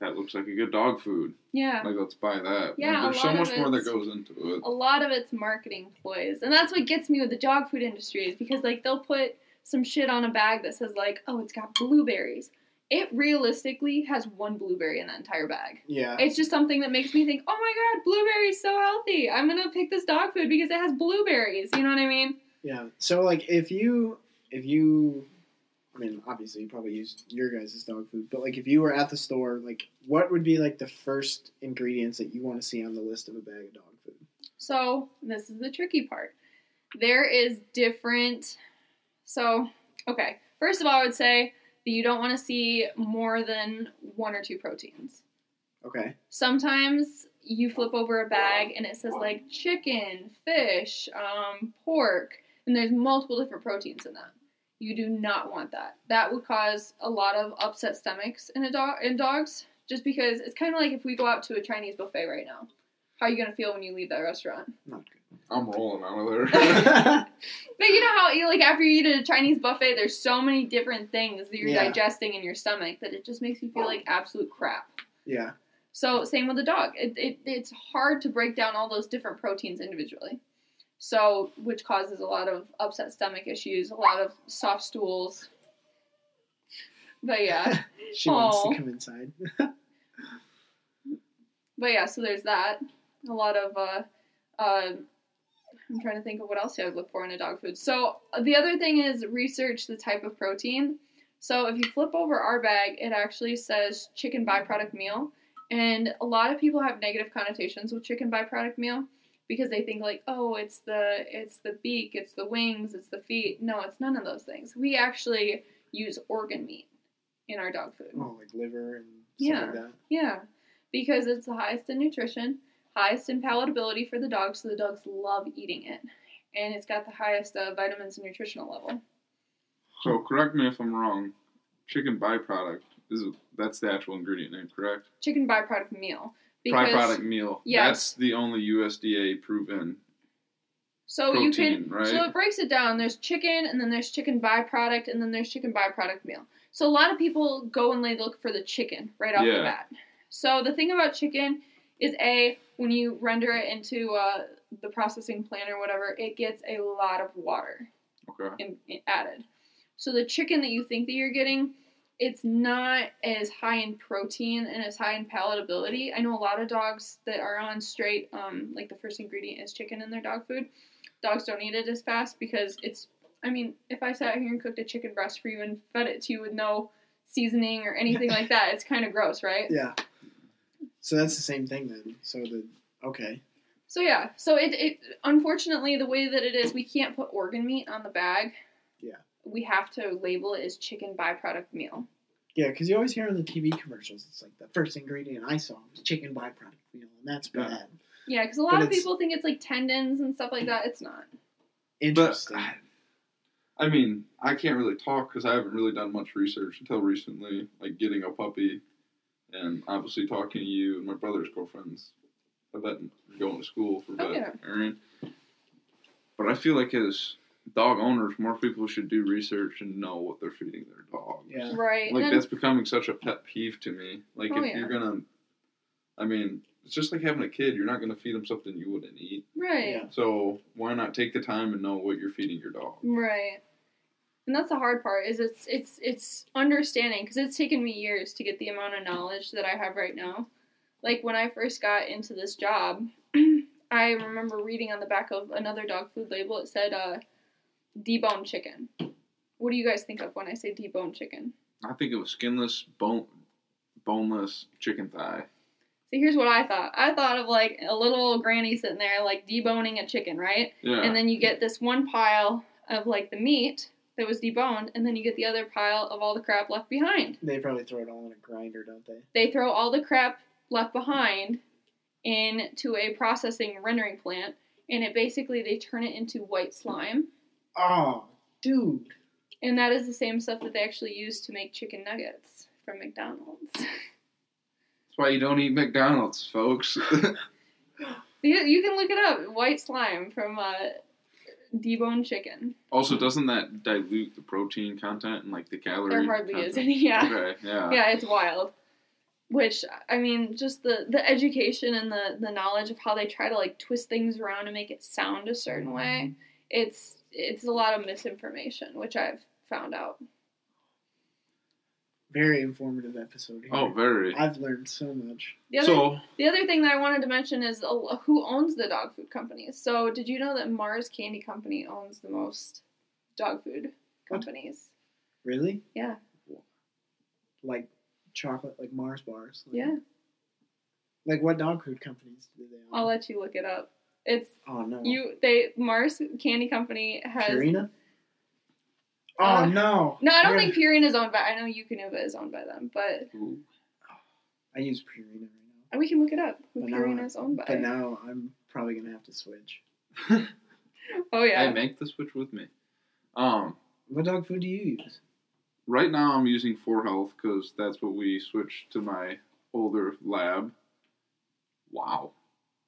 "That looks like a good dog food. yeah Like, let's buy that." Yeah, There's a so much of more that goes into it. a lot of it's marketing ploys and that's what gets me with the dog food industry is because like they'll put some shit on a bag that says like, oh, it's got blueberries. It realistically has one blueberry in that entire bag. Yeah. It's just something that makes me think, oh my god, blueberries so healthy. I'm gonna pick this dog food because it has blueberries. You know what I mean? Yeah. So like if you if you I mean obviously you probably use your guys' dog food, but like if you were at the store, like what would be like the first ingredients that you want to see on the list of a bag of dog food? So this is the tricky part. There is different. So okay, first of all, I would say you don't want to see more than one or two proteins. Okay. Sometimes you flip over a bag and it says like chicken, fish, um, pork, and there's multiple different proteins in that. You do not want that. That would cause a lot of upset stomachs in a dog in dogs. Just because it's kind of like if we go out to a Chinese buffet right now. How are you gonna feel when you leave that restaurant? Not I'm rolling out of there. But you know how you like after you eat at a Chinese buffet, there's so many different things that you're Yeah. digesting in your stomach that it just makes you feel like absolute crap. yeah. So same with the dog. It, it it's hard to break down all those different proteins individually. So which causes a lot of upset stomach issues, a lot of soft stools. But yeah. She wants to come inside. But yeah, so there's that. A lot of uh uh I'm trying to think of what else I would look for in a dog food. So the other thing is research the type of protein. So if you flip over our bag, it actually says chicken byproduct meal, and a lot of people have negative connotations with chicken byproduct meal because they think like, oh, it's the it's the beak, it's the wings, it's the feet. No, it's none of those things. We actually use organ meat in our dog food. oh, like liver and stuff Yeah. like that. Yeah, because it's the highest in nutrition, highest in palatability for the dogs, so the dogs love eating it. And it's got the highest uh, vitamins and nutritional level. so correct me if I'm wrong. Chicken byproduct is that's the actual ingredient name, correct? Chicken byproduct meal. Because, Byproduct meal. Yes. That's the only USDA proven So you can right? so it breaks it down. There's chicken, and then there's chicken byproduct, and then there's chicken byproduct meal. So a lot of people go and they look for the chicken right off Yeah. the bat. So the thing about chicken is a when you render it into uh, the processing plant or whatever, it gets a lot of water. Okay. in, in- added. So the chicken that you think that you're getting, it's not as high in protein and as high in palatability. I know a lot of dogs that are on straight, um, like the first ingredient is chicken in their dog food. Dogs don't eat it as fast because it's. I mean, if I sat here and cooked a chicken breast for you and fed it to you with no seasoning or anything like that, it's kind of gross, right? Yeah. So that's the same thing then. So the okay. So yeah, so it, it unfortunately the way that it is, we can't put organ meat on the bag. Yeah. We have to label it as chicken byproduct meal. Yeah, because you always hear on the TV commercials, it's like the first ingredient I saw was chicken byproduct meal, and that's Yeah. bad. Yeah, because a lot But of people think it's like tendons and stuff like that. It's not. But Interesting. I, I mean, I can't really talk because I haven't really done much research until recently, like getting a puppy, and obviously talking to you and my brother's girlfriends, a vet going to school for Oh, yeah. veterinarian. But I feel like as dog owners, more people should do research and know what they're feeding their dogs. yeah. Right. Like and that's becoming such a pet peeve to me. Like Oh, if yeah. you're gonna, I mean, it's just like having a kid. You're not gonna feed them something you wouldn't eat. right. Yeah. So why not take the time and know what you're feeding your dog? Right. And that's the hard part is it's it's it's understanding because it's taken me years to get the amount of knowledge that I have right now. Like when I first got into this job, I remember reading on the back of another dog food label it said uh deboned chicken. What do you guys think of when I say deboned chicken? I think it was skinless, bone, boneless chicken thigh. See, here's what I thought. I thought of like a little granny sitting there like deboning a chicken, right? Yeah. And then you get this one pile of like the meat that was deboned, and then you get the other pile of all the crap left behind. They probably throw it all in a grinder, don't they? They throw all the crap left behind into a processing rendering plant, and it basically they turn it into white slime, Oh, dude. and that is the same stuff that they actually use to make chicken nuggets from McDonald's. That's why you don't eat McDonald's, folks. you, you can look it up, white slime from uh, deboned chicken. also, doesn't that dilute the protein content and like the calorie? There hardly is content? any. Yeah. Okay. Yeah. yeah, it's wild. Which I mean, just the the education and the the knowledge of how they try to like twist things around and make it sound a certain way. Mm-hmm. It's it's a lot of misinformation, which I've found out. Very informative episode. Here. Oh, very. I've learned so much. The other, So, the other thing that I wanted to mention is uh, who owns the dog food companies. So, did you know that Mars Candy Company owns the most dog food What? companies? Really? Yeah. Like chocolate, like Mars bars. Like, Yeah. Like what dog food companies do they own? I'll let you look it up. It's oh no. you. They Mars Candy Company has. Purina. Oh Uh, no. No, I don't gotta- think Purina is owned by. I know Eukanuba is owned by them, but ooh, I use Purina right now. and we can look it up. Who But now Purina I- is owned by? But now I'm probably gonna have to switch. oh yeah. hey, make the switch with me. Um, What dog food do you use? right now I'm using 4Health because that's what we switched to my older lab. Wow.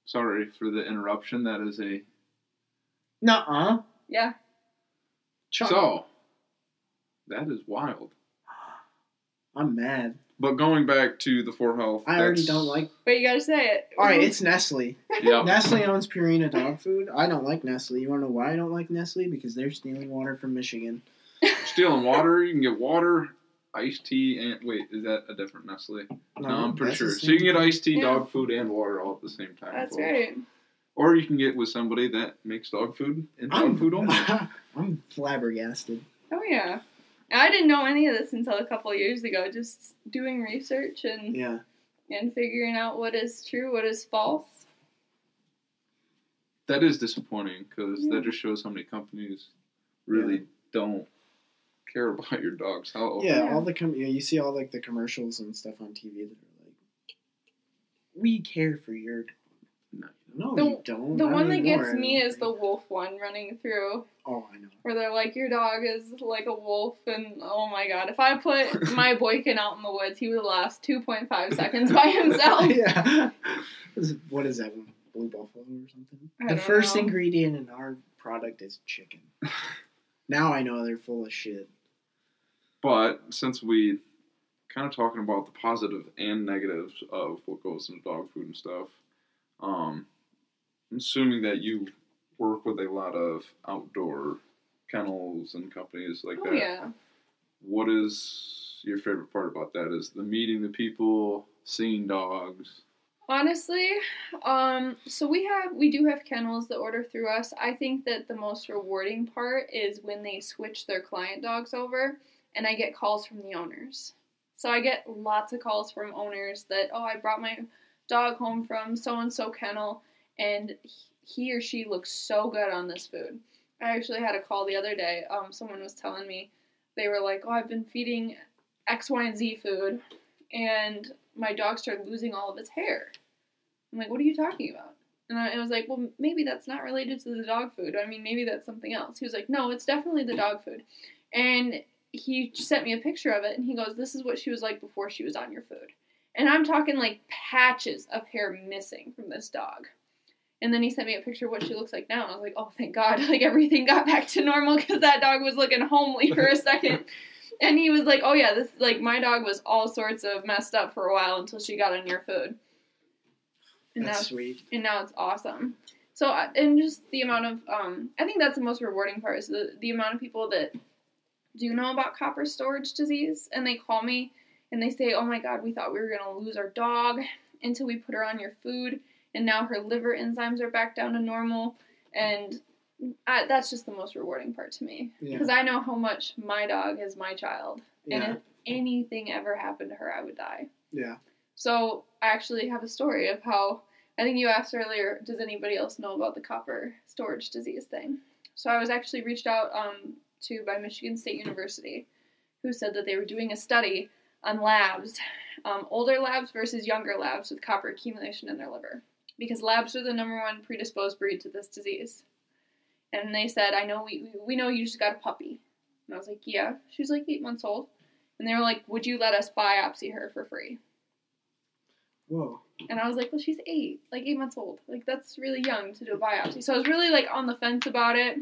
Sorry for the interruption. That is a Nuh-uh. yeah. Chocolate. so. That is wild. I'm mad. But going back to the 4Health, I already that's- don't like. But you gotta say it. All right, it's Nestle. Yeah, Nestle owns Purina dog food. I don't like Nestle. You want to know why I don't like Nestle? Because they're stealing water from Michigan. stealing water. You can get water, iced tea, and wait, is that a different Nestle? No, I'm pretty that's sure. the So you can same get iced tea, Yeah. dog food, and water all at the same time. That's folks. right. Or you can get with somebody that makes dog food and dog I'm, food only. I'm flabbergasted. Oh yeah. I didn't know any of this until a couple of years ago. Just doing research and Yeah. and figuring out what is true, what is false. That is disappointing because Yeah. that just shows how many companies really don't care about your dog's health. Yeah, Yeah. all the com- yeah, you see all like the commercials and stuff on TV that are like, "We care for your." dog." No. No, The- you don't. The one that gets me is the wolf one running through Oh, I know. where they're like, Your dog is like a wolf and oh my god, if I put my boykin out in the woods, he would last two point five seconds by himself. yeah. What is- What is that one? Blue buffalo or something? I the don't first know. ingredient in our product is chicken. now I know they're full of shit. But since we kind of talking about the positive and negatives of what goes into dog food and stuff, um, I'm assuming that you work with a lot of outdoor kennels and companies like Oh that. yeah. What is your favorite part about that? Is the meeting the people, seeing dogs? Honestly, um, so we have we do have kennels that order through us. I think that the most rewarding part is when they switch their client dogs over and I get calls from the owners. So I get lots of calls from owners that, oh, I brought my dog home from so and so kennel and he or she looks so good on this food. I actually had a call the other day. Um, someone was telling me they were like, oh, I've been feeding X, Y, and Z food and my dog started losing all of its hair. I'm like, what are you talking about? And I, I was like, well, maybe that's not related to the dog food. I mean, maybe that's something else. He was like, no, it's definitely the dog food. And he sent me a picture of it, and he goes, this is what she was like before she was on your food. And I'm talking like patches of hair missing from this dog. And then he sent me a picture of what she looks like now. And I was like, oh, thank God. Like everything got back to normal because that dog was looking homely for a second. And he was like, "Oh yeah, this like my dog was all sorts of messed up for a while until she got on your food." And That's now, sweet. and now it's awesome. So and just the amount of um, I think that's the most rewarding part is the the amount of people that do know about copper storage disease, and they call me and they say, "Oh my God, we thought we were gonna lose our dog until we put her on your food, and now her liver enzymes are back down to normal." And I, that's just the most rewarding part to me Yeah. because I know how much my dog is my child, Yeah. and if anything ever happened to her, I would die. Yeah. So I actually have a story of how I think you asked earlier. Does anybody else know about the copper storage disease thing? So I was actually reached out um, to by Michigan State University, who said that they were doing a study on labs, um, older labs versus younger labs with copper accumulation in their liver, because labs are the number one predisposed breed to this disease. And they said, I know we, we know you just got a puppy. And I was like, yeah. She was like eight months old. And they were like, would you let us biopsy her for free? Whoa. And I was like, well, she's eight, like eight months old. Like, that's really young to do a biopsy. So I was really, like, on the fence about it.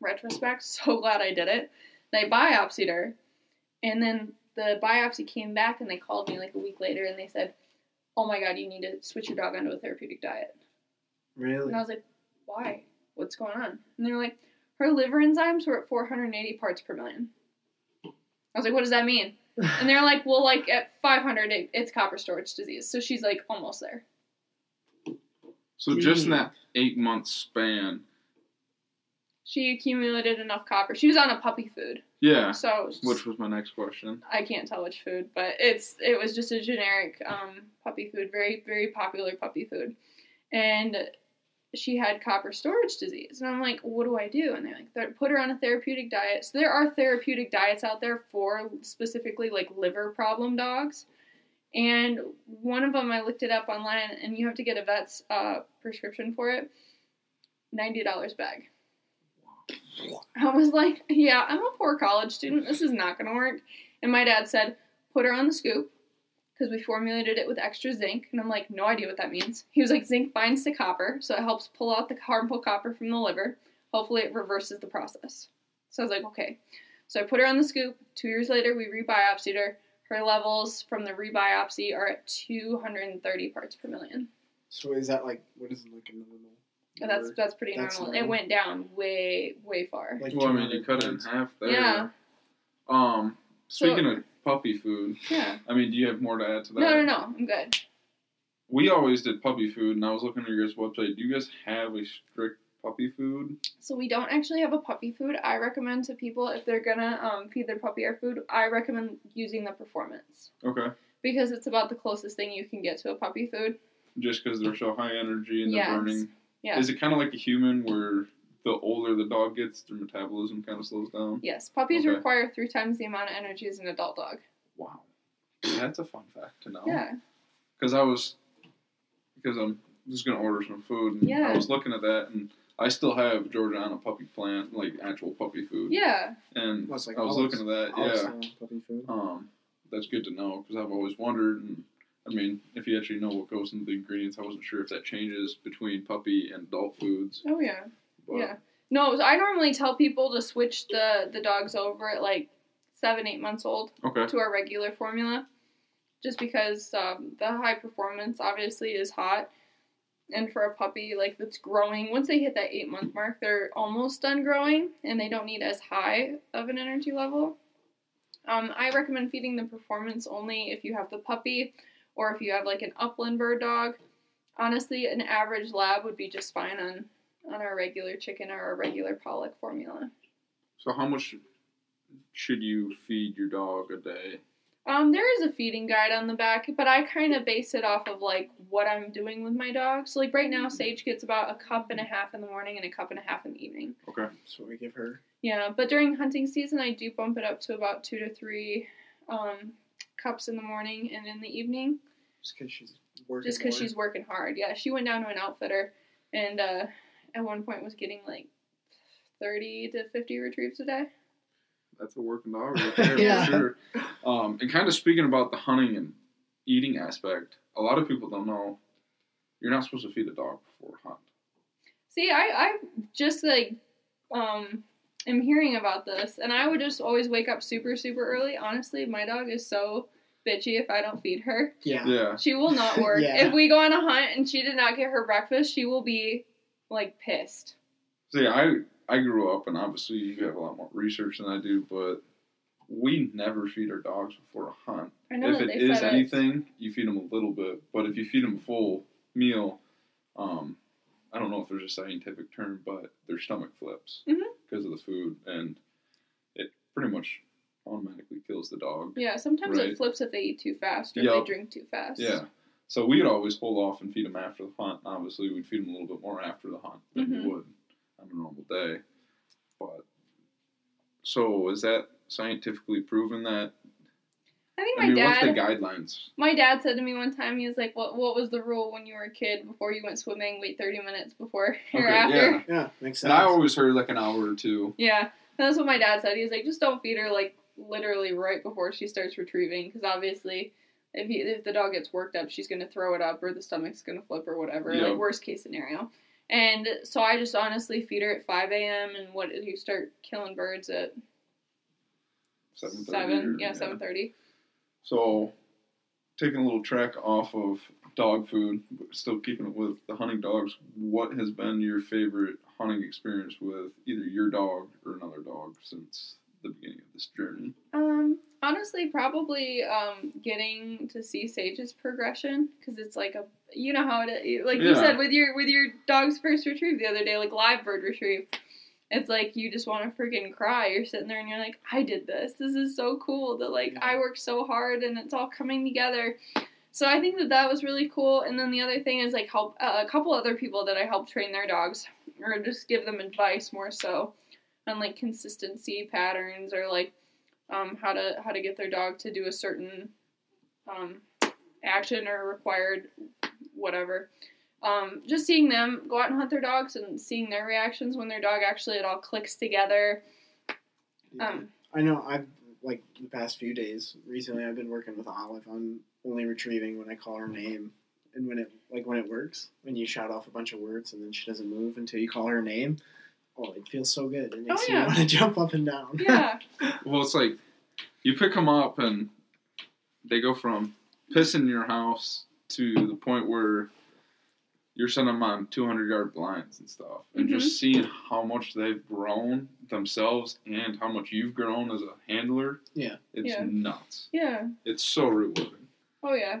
Retrospect, so glad I did it. They biopsied her. And then the biopsy came back, and they called me, like, a week later, and they said, oh my God, you need to switch your dog onto a therapeutic diet. Really? And I was like, why? What's going on? And they were like, her liver enzymes were at 480 parts per million. I was like, what does that mean? And they're like, well, like at 500, it, it's copper storage disease. So she's like almost there. So just in that eight month span, She accumulated enough copper. She was on a puppy food. Yeah. So Which was my next question. I can't tell which food, but it's it was just a generic um, puppy food, very very popular puppy food, and she had copper storage disease, and I'm like, what do I do? And they're like, "Th- put her on a therapeutic diet. So there are therapeutic diets out there for specifically like liver problem dogs, and one of them I looked it up online, and you have to get a vet's uh, prescription for it, ninety dollars bag. I was like, yeah, I'm a poor college student. This is not going to work. And my dad said, put her on the scoop because we formulated it with extra zinc. And I'm like, no idea what that means. He was like, zinc binds to copper, so it helps pull out the harmful copper from the liver. Hopefully, it reverses the process. So I was like, okay. So I put her on the scoop. Two years later, we rebiopsied her. Her levels from the rebiopsy are at 230 parts per million. So is that like what is it like a normal? And that's that's pretty That's normal. It went down way way far. Like Well, I mean, you cut it in half there. Yeah. Um, So- speaking of puppy food, Yeah. I mean, do you have more to add to that? No, no, no. I'm good. We always did puppy food, and I was looking at your guys' website. Do you guys have a strict puppy food? So we don't actually have a puppy food. I recommend to people if they're gonna um, feed their puppy our food, I recommend using the performance Okay. because it's about the closest thing you can get to a puppy food. Just because they're so high energy and they're burning. Yeah. Is it kind of like a human where the older the dog gets, their metabolism kind of slows down? yes. Puppies Okay. require three times the amount of energy as an adult dog. Wow. That's a fun fact to know. Yeah. Because I was, because I'm just gonna order some food, and Yeah. I was looking at that, and I still have Georgiana puppy plant, like actual puppy food. Yeah. And Well, like I was olives- looking at that. Yeah. puppy food. Um, that's good to know because I've always wondered, and I mean, if you actually know what goes into the ingredients, I wasn't sure if that changes between puppy and adult foods. Oh yeah. But Yeah. No, I normally tell people to switch the the dogs over at like seven, eight months old. Okay. to our regular formula just because um, the high performance obviously is hot and for a puppy like that's growing once they hit that eight month mark they're almost done growing and they don't need as high of an energy level um, i recommend feeding the performance only if you have the puppy or if you have like an upland bird dog honestly an average lab would be just fine on on our regular chicken or our regular pollock formula So how much should you feed your dog a day? Um, there is a feeding guide on the back, but I kind of base it off of like what I'm doing with my dog. So like right now, Sage gets about a cup and a half in the morning and a cup and a half in the evening. Okay. So we give her. Yeah, but during hunting season, I do bump it up to about two to three um, cups in the morning and in the evening, Just because she's working. just because she's working hard. Yeah, she went down to an outfitter, and uh, at one point was getting like thirty to fifty retrieves a day. That's a working dog right there Yeah. for sure. Um, and kind of speaking about the hunting and eating aspect, a lot of people don't know you're not supposed to feed a dog before a hunt. See, I, I just like um am hearing about this and I would just always wake up super, super early. Honestly, my dog is so bitchy if I don't feed her. Yeah. Yeah. She will not work. Yeah. If we go on a hunt and she did not get her breakfast, she will be like pissed. See, I I grew up, and obviously you have a lot more research than I do, but we never feed our dogs before a hunt. I know if that it they is said anything, you feed them a little bit. But if you feed them a full meal, um, I don't know if there's a scientific term, but their stomach flips Mhm. Because of the food, and it pretty much automatically kills the dog. Yeah, sometimes Right. it flips if they eat too fast or Yup. they drink too fast. Yeah. So we would always hold off and feed them after the hunt. Obviously, we'd feed them a little bit more after the hunt than Mhm. we would on a normal day. But so is that scientifically proven that? I think I my mean, dad what's the guidelines? My dad said to me one time, he was like, "What What was the rule when you were a kid? Before you went swimming, wait thirty minutes before you're Okay, after." yeah. Yeah, makes sense. And. I always heard like an hour or two. Yeah, that's what my dad said. He was like, just don't feed her like literally right before she starts retrieving, because obviously, if he, if the dog gets worked up, she's gonna throw it up, or the stomach's gonna flip, or whatever. Yeah. Like worst case scenario. And so I just honestly feed her at five a.m. and what you start killing birds at 7:30 seven, yeah, seven thirty. So, taking a little track off of dog food, still keeping it with the hunting dogs, what has been your favorite hunting experience with either your dog or another dog since the beginning of this journey? Um, honestly, probably um getting to see Sage's progression because it's like a you know how it is. like you said with your with your dog's first retrieve the other day, like live bird retrieve. It's like you just want to freaking cry. You're sitting there and you're like, I did this. This is so cool that like. I worked so hard and it's all coming together. So I think that that was really cool. And then the other thing is like help uh, a couple other people that I helped train their dogs or just give them advice more so on like consistency patterns or like um, how to how to get their dog to do a certain um, action or required whatever. Um, just seeing them go out and hunt their dogs and seeing their reactions when their dog actually it all clicks together. Um, I know I've like the past few days recently I've been working with Olive on only retrieving when I call her name and when it like when it works when you shout off a bunch of words and then she doesn't move until you call her name. Oh, it feels so good. It makes Oh, you want to jump up and down. yeah, Well, it's like you pick them up and they go from pissing in your house to the point where you're sending them on 200 yard blinds and stuff, and just mm-hmm. seeing how much they've grown themselves and how much you've grown as a handler. Yeah. it's Yeah. nuts. yeah. It's so rewarding. Oh yeah,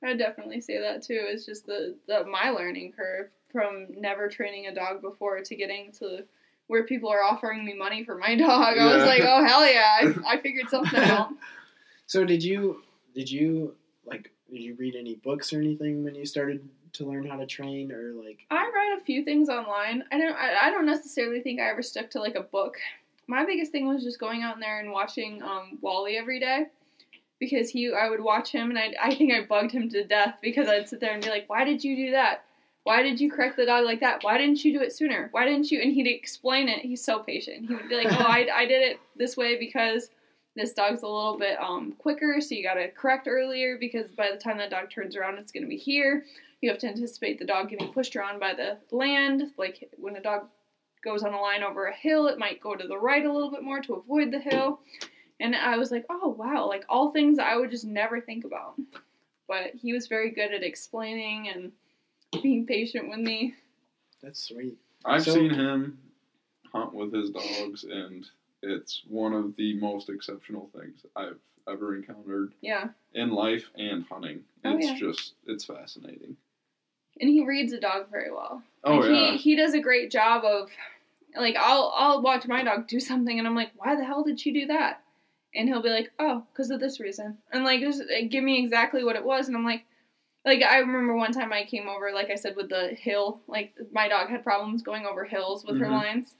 I'd definitely say that too. It's just the, the my learning curve from never training a dog before to getting to where people are offering me money for my dog. I was like, oh hell yeah, I, I figured something out. So did you did you like did you read any books or anything when you started to learn how to train or like I read a few things online. I don't I, I don't necessarily think I ever stuck to like a book. My biggest thing was just going out there and watching um, Wally every day. Because he I would watch him and I I think I bugged him to death because I'd sit there and be like, Why did you do that? Why did you correct the dog like that? Why didn't you do it sooner? Why didn't you and he'd explain it. He's so patient. He would be like, Oh, I, I did it this way because this dog's a little bit um, quicker, so you gotta correct earlier because by the time that dog turns around it's gonna be here you have to anticipate the dog getting pushed around by the land. Like when a dog goes on a line over a hill, it might go to the right a little bit more to avoid the hill. And I was like, oh wow, like all things I would just never think about. But he was very good at explaining and being patient with me. that's sweet. I've So- seen him hunt with his dogs, and it's one of the most exceptional things I've ever encountered Yeah. in life and hunting. Oh, It's yeah. just it's fascinating. And he reads a dog very well. Oh Like, yeah. he, he does a great job of like I'll I'll watch my dog do something and I'm like, why the hell did she do that? And he'll be like, oh, because of this reason, and like just uh, give me exactly what it was, and I'm like, like I remember one time I came over, like I said, with the hill, like my dog had problems going over hills with her Mhm. lines,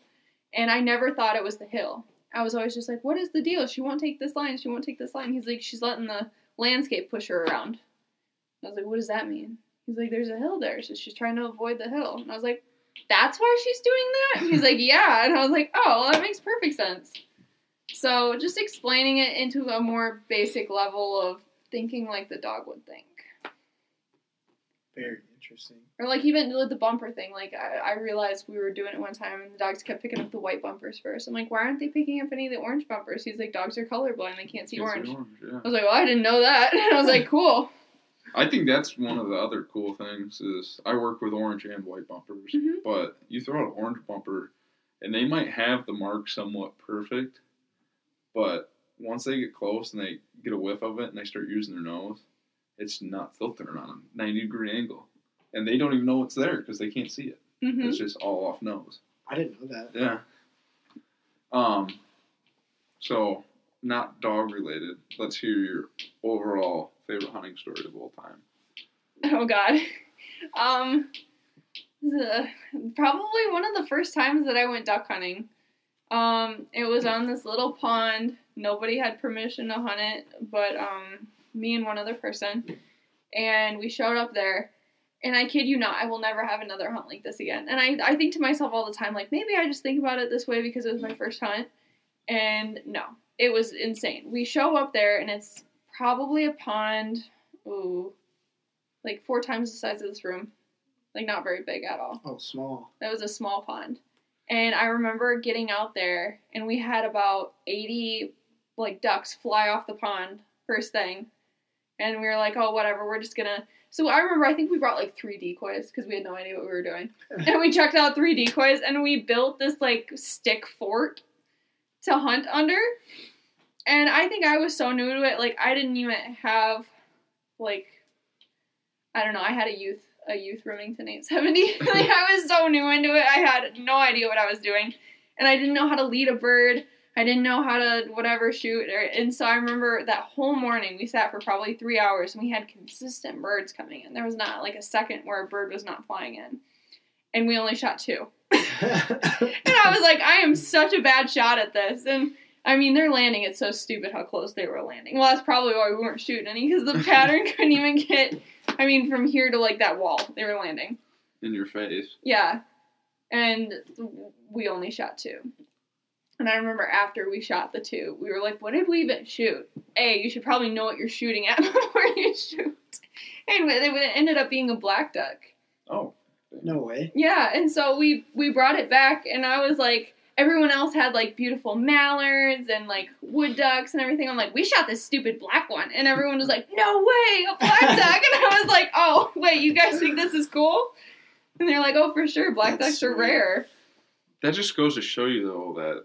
and I never thought it was the hill. I was always just like, what is the deal? She won't take this line. She won't take this line. He's like, she's letting the landscape push her around. I was like, what does that mean? He's like, there's a hill there, so she's trying to avoid the hill. And I was like, that's why she's doing that? And he's like, yeah. And I was like, oh, well, that makes perfect sense. So just explaining it into a more basic level of thinking like the dog would think. Very interesting. Or like even with the bumper thing, like I, I realized we were doing it one time and the dogs kept picking up the white bumpers first. I'm like, why aren't they picking up any of the orange bumpers? He's like, dogs are colorblind, they can't see Can't orange. yeah. I was like, well, I didn't know that. And I was like, cool. I think that's one of the other cool things is I work with orange and white bumpers, Mhm. but you throw out an orange bumper, and they might have the mark somewhat perfect, but once they get close and they get a whiff of it and they start using their nose, it's nuts. They'll turn on a ninety degree angle, and they don't even know it's there because they can't see it. hmm It's just all off nose. I didn't know that. Yeah. Um. So, not dog related. Let's hear your overall favorite hunting story of all time. Oh God. Um, the, probably one of the first times that I went duck hunting. Um, it was on this little pond. Nobody had permission to hunt it, but um, me and one other person, and we showed up there. And I kid you not, I will never have another hunt like this again. And I, I think to myself all the time, like maybe I just think about it this way because it was my first hunt. And no, it was insane. We show up there, and it's probably a pond. Ooh, like four times the size of this room. Like not very big at all. Oh, small. That was a small pond. And I remember getting out there and we had about 80 like ducks fly off the pond first thing. And we were like, "Oh, whatever, we're just going to So I remember I think we brought like 3 decoys because we had no idea what we were doing. and we checked out 3 decoys and we built this like stick fort to hunt under. And I think I was so new to it, like I didn't even have like I don't know, I had a youth a youth Remington 870. like I was so new into it. I had no idea what I was doing. And I didn't know how to lead a bird. I didn't know how to whatever shoot. And so I remember that whole morning we sat for probably three hours and we had consistent birds coming in. There was not like a second where a bird was not flying in. And we only shot two. and I was like, I am such a bad shot at this. And I mean, they're landing. It's so stupid how close they were landing. Well, that's probably why we weren't shooting any because the pattern couldn't even get. I mean, from here to like that wall, they were landing. In your face. Yeah, and we only shot two. And I remember after we shot the two, we were like, "What did we even shoot?" A, you should probably know what you're shooting at before you shoot. And it ended up being a black duck. Oh. No way. Yeah, and so we we brought it back, and I was like, everyone else had like beautiful mallards and like wood ducks and everything. I'm like, we shot this stupid black one, and everyone was like, no way, a black duck, and I was like, oh wait, you guys think this is cool? And they're like, oh for sure, black That's ducks are sweet. rare. That just goes to show you though that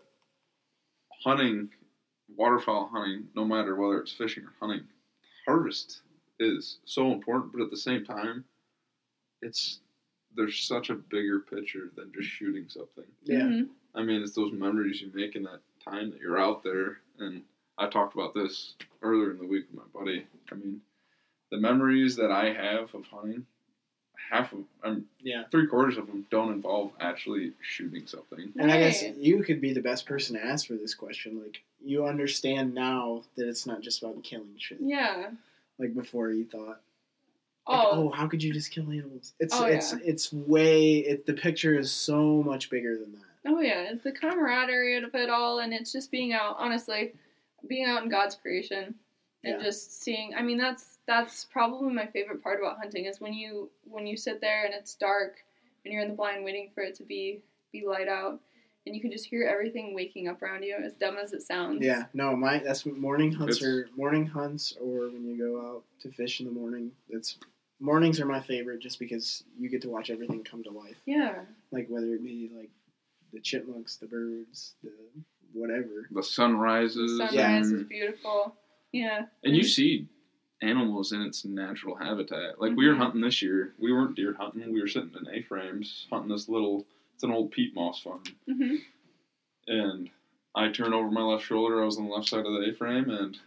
hunting, waterfowl hunting, no matter whether it's fishing or hunting, harvest is so important, but at the same time, it's there's such a bigger picture than just shooting something. Yeah. Mm-hmm. I mean, it's those memories you make in that time that you're out there. And I talked about this earlier in the week with my buddy. I mean, the memories that I have of hunting, half of I'm yeah three quarters of them don't involve actually shooting something. And I guess you could be the best person to ask for this question. Like you understand now that it's not just about killing shit. Yeah. Like before you thought. Like, oh. oh, how could you just kill animals? It's oh, it's yeah. it's way it the picture is so much bigger than that. Oh yeah, it's the camaraderie of it all, and it's just being out. Honestly, being out in God's creation and yeah. just seeing. I mean, that's that's probably my favorite part about hunting is when you when you sit there and it's dark and you're in the blind waiting for it to be be light out and you can just hear everything waking up around you as dumb as it sounds yeah no my that's morning hunts it's, or morning hunts or when you go out to fish in the morning it's mornings are my favorite just because you get to watch everything come to life yeah like whether it be like the chipmunks, the birds, the whatever. The sunrises. The sunrise is beautiful. Yeah. And you see animals in its natural habitat. Like mm-hmm. we were mm-hmm. hunting this year. We weren't deer hunting. We were sitting in A-frames hunting this little. It's an old peat moss farm. Mm-hmm. And I turn over my left shoulder. I was on the left side of the A-frame, and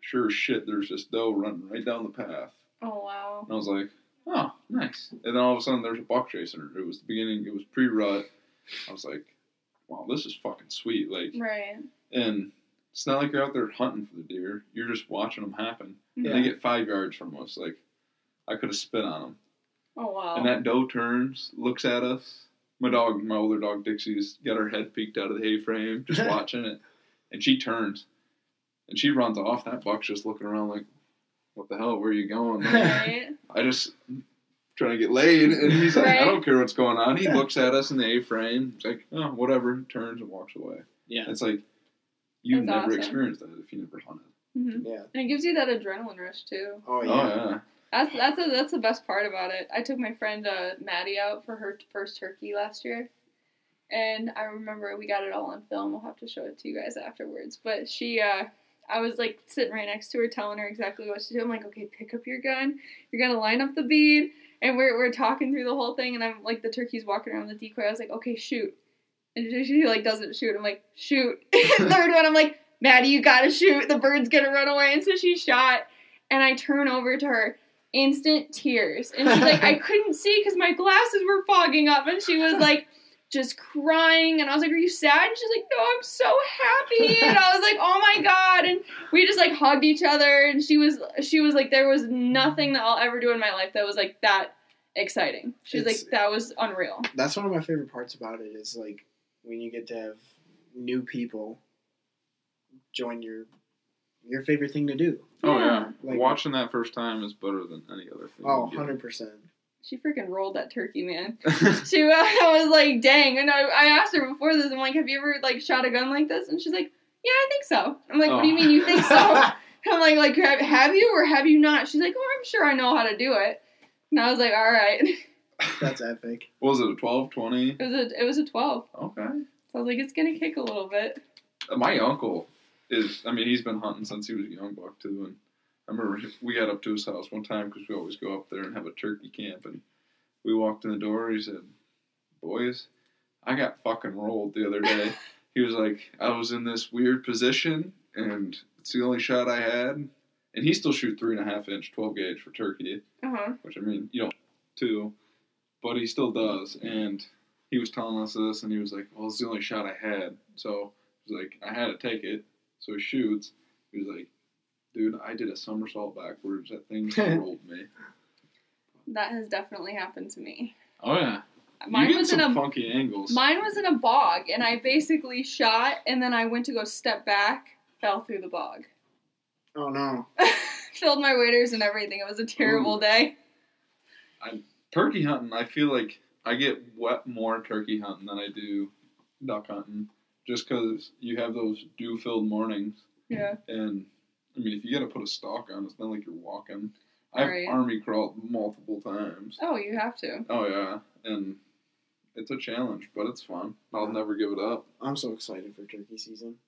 sure as shit, there's this doe running right down the path. Oh wow! And I was like, oh, nice. And then all of a sudden, there's a buck chasing her. It was the beginning. It was pre-rut. I was like, wow, this is fucking sweet. Like, right. And it's not like you're out there hunting for the deer. You're just watching them happen. Yeah. And they get five yards from us. Like, I could have spit on them. Oh wow! And that doe turns, looks at us. My dog, my older dog Dixie's got her head peeked out of the A-frame, just watching it. And she turns, and she runs off. That buck's just looking around like, "What the hell? Where are you going?" Right. I just trying to get laid, and he's like, right. I don't care what's going on. He looks at us in the A-frame. He's like, oh, whatever. Turns and walks away. Yeah, it's like you've That's never awesome. experienced that if you never hunted. Mm-hmm. Yeah, and it gives you that adrenaline rush too. Oh yeah. Oh, yeah. That's that's a, that's the best part about it. I took my friend uh, Maddie out for her first turkey last year, and I remember we got it all on film. We'll have to show it to you guys afterwards. But she, uh, I was like sitting right next to her, telling her exactly what to do. I'm like, okay, pick up your gun. You're gonna line up the bead and we're, we're talking through the whole thing, and I'm like, the turkey's walking around the decoy. I was like, okay, shoot. And she, like doesn't shoot. I'm like, shoot. Third one, I'm like, Maddie, you gotta shoot. The bird's gonna run away. And so she shot, and I turn over to her, instant tears, and she's like, I couldn't see because my glasses were fogging up, and she was like just crying and I was like, Are you sad? And she's like, No, I'm so happy. And I was like, Oh my god. And we just like hugged each other and she was she was like, There was nothing that I'll ever do in my life that was like that exciting. She's like, That was unreal. That's one of my favorite parts about it is like when you get to have new people join your your favorite thing to do. Oh yeah. Like, Watching that first time is better than any other thing. Oh, 100 percent she freaking rolled that turkey, man. she, uh, I was like, dang. And I, I asked her before this, I'm like, have you ever like shot a gun like this? And she's like, yeah, I think so. I'm like, oh. what do you mean you think so? I'm like, like, have, have you or have you not? She's like, oh, I'm sure I know how to do it. And I was like, all right. That's epic. What was it, a 12, 20? It was a, it was a 12. Okay. So I was like, it's going to kick a little bit. My uncle is. I mean, he's been hunting since he was a young buck too. And I remember we got up to his house one time because we always go up there and have a turkey camp. And we walked in the door. He said, "Boys, I got fucking rolled the other day." he was like, "I was in this weird position, and it's the only shot I had." And he still shoots three and a half inch, twelve gauge for turkey, Uh huh. which I mean, you don't too, but he still does. And he was telling us this, and he was like, "Well, it's the only shot I had." So he's like, "I had to take it." So he shoots. He was like, "Dude, I did a somersault backwards. That thing rolled me." That has definitely happened to me. Oh yeah, Mine you get was in some a funky angles. mine was in a bog, and I basically shot, and then I went to go step back, fell through the bog, Oh no. filled my waders and everything. It was a terrible Ooh. day. turkey hunting, I feel like I get wet more turkey hunting than I do duck hunting, just because you have those dew-filled mornings. Yeah. And I mean, if you got to put a stock on, it's not like you're walking. I've Right. army crawled multiple times. Oh, you have to. Oh yeah, and it's a challenge, but it's fun. I'll Yeah. never give it up. I'm so excited for turkey season.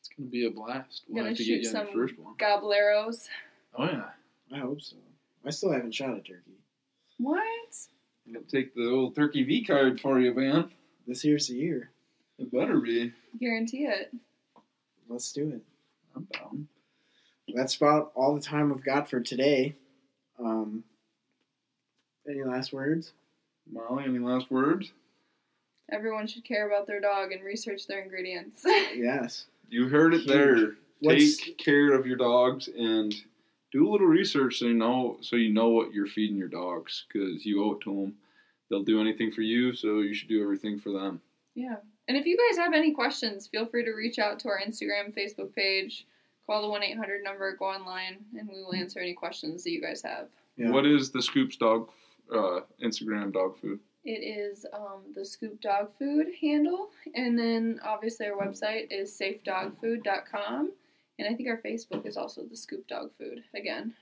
It's gonna be a blast. We'll Gonna have to shoot get you on some- the first one. Gobbleros. Oh yeah, I hope so. I still haven't shot a turkey. What? I'll take the old turkey V card for you, man. This year's the year. It better be. Guarantee it. Let's do it. I'm. That's about all the time we've got for today. Um, any last words? Molly, any last words? Everyone should care about their dog and research their ingredients. Yes. You heard it Huge. there. What's- Take care of your dogs and do a little research so you know so you know what you're feeding your dogs because you owe it to them. They'll do anything for you, so you should do everything for them. yeah. And if you guys have any questions, feel free to reach out to our Instagram, Facebook page, call the 1 800 number, go online, and we will answer any questions that you guys have. Yeah. What is the Scoops dog uh, Instagram dog food? It is um, the Scoop Dog Food handle, and then obviously our website is safedogfood.com, and I think our Facebook is also the Scoop Dog Food again.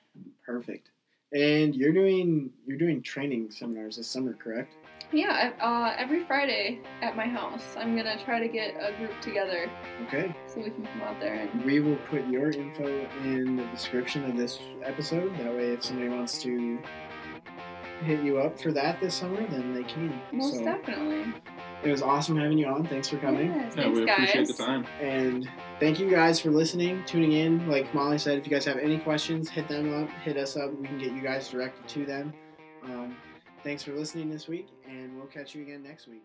Perfect. And you're doing you're doing training seminars this summer, correct? Yeah, uh, every Friday at my house, I'm gonna try to get a group together Okay. so we can come out there and We will put your info in the description of this episode. That way, if somebody wants to hit you up for that this summer, then they can. most so definitely. it was awesome having you on. Thanks for coming. Yes, Yeah, thanks, we guys. appreciate the time. And thank you guys for listening, tuning in. Like Molly said, if you guys have any questions, hit them up, hit us up. We can get you guys directed to them. Um, thanks for listening this week, and we'll catch you again next week.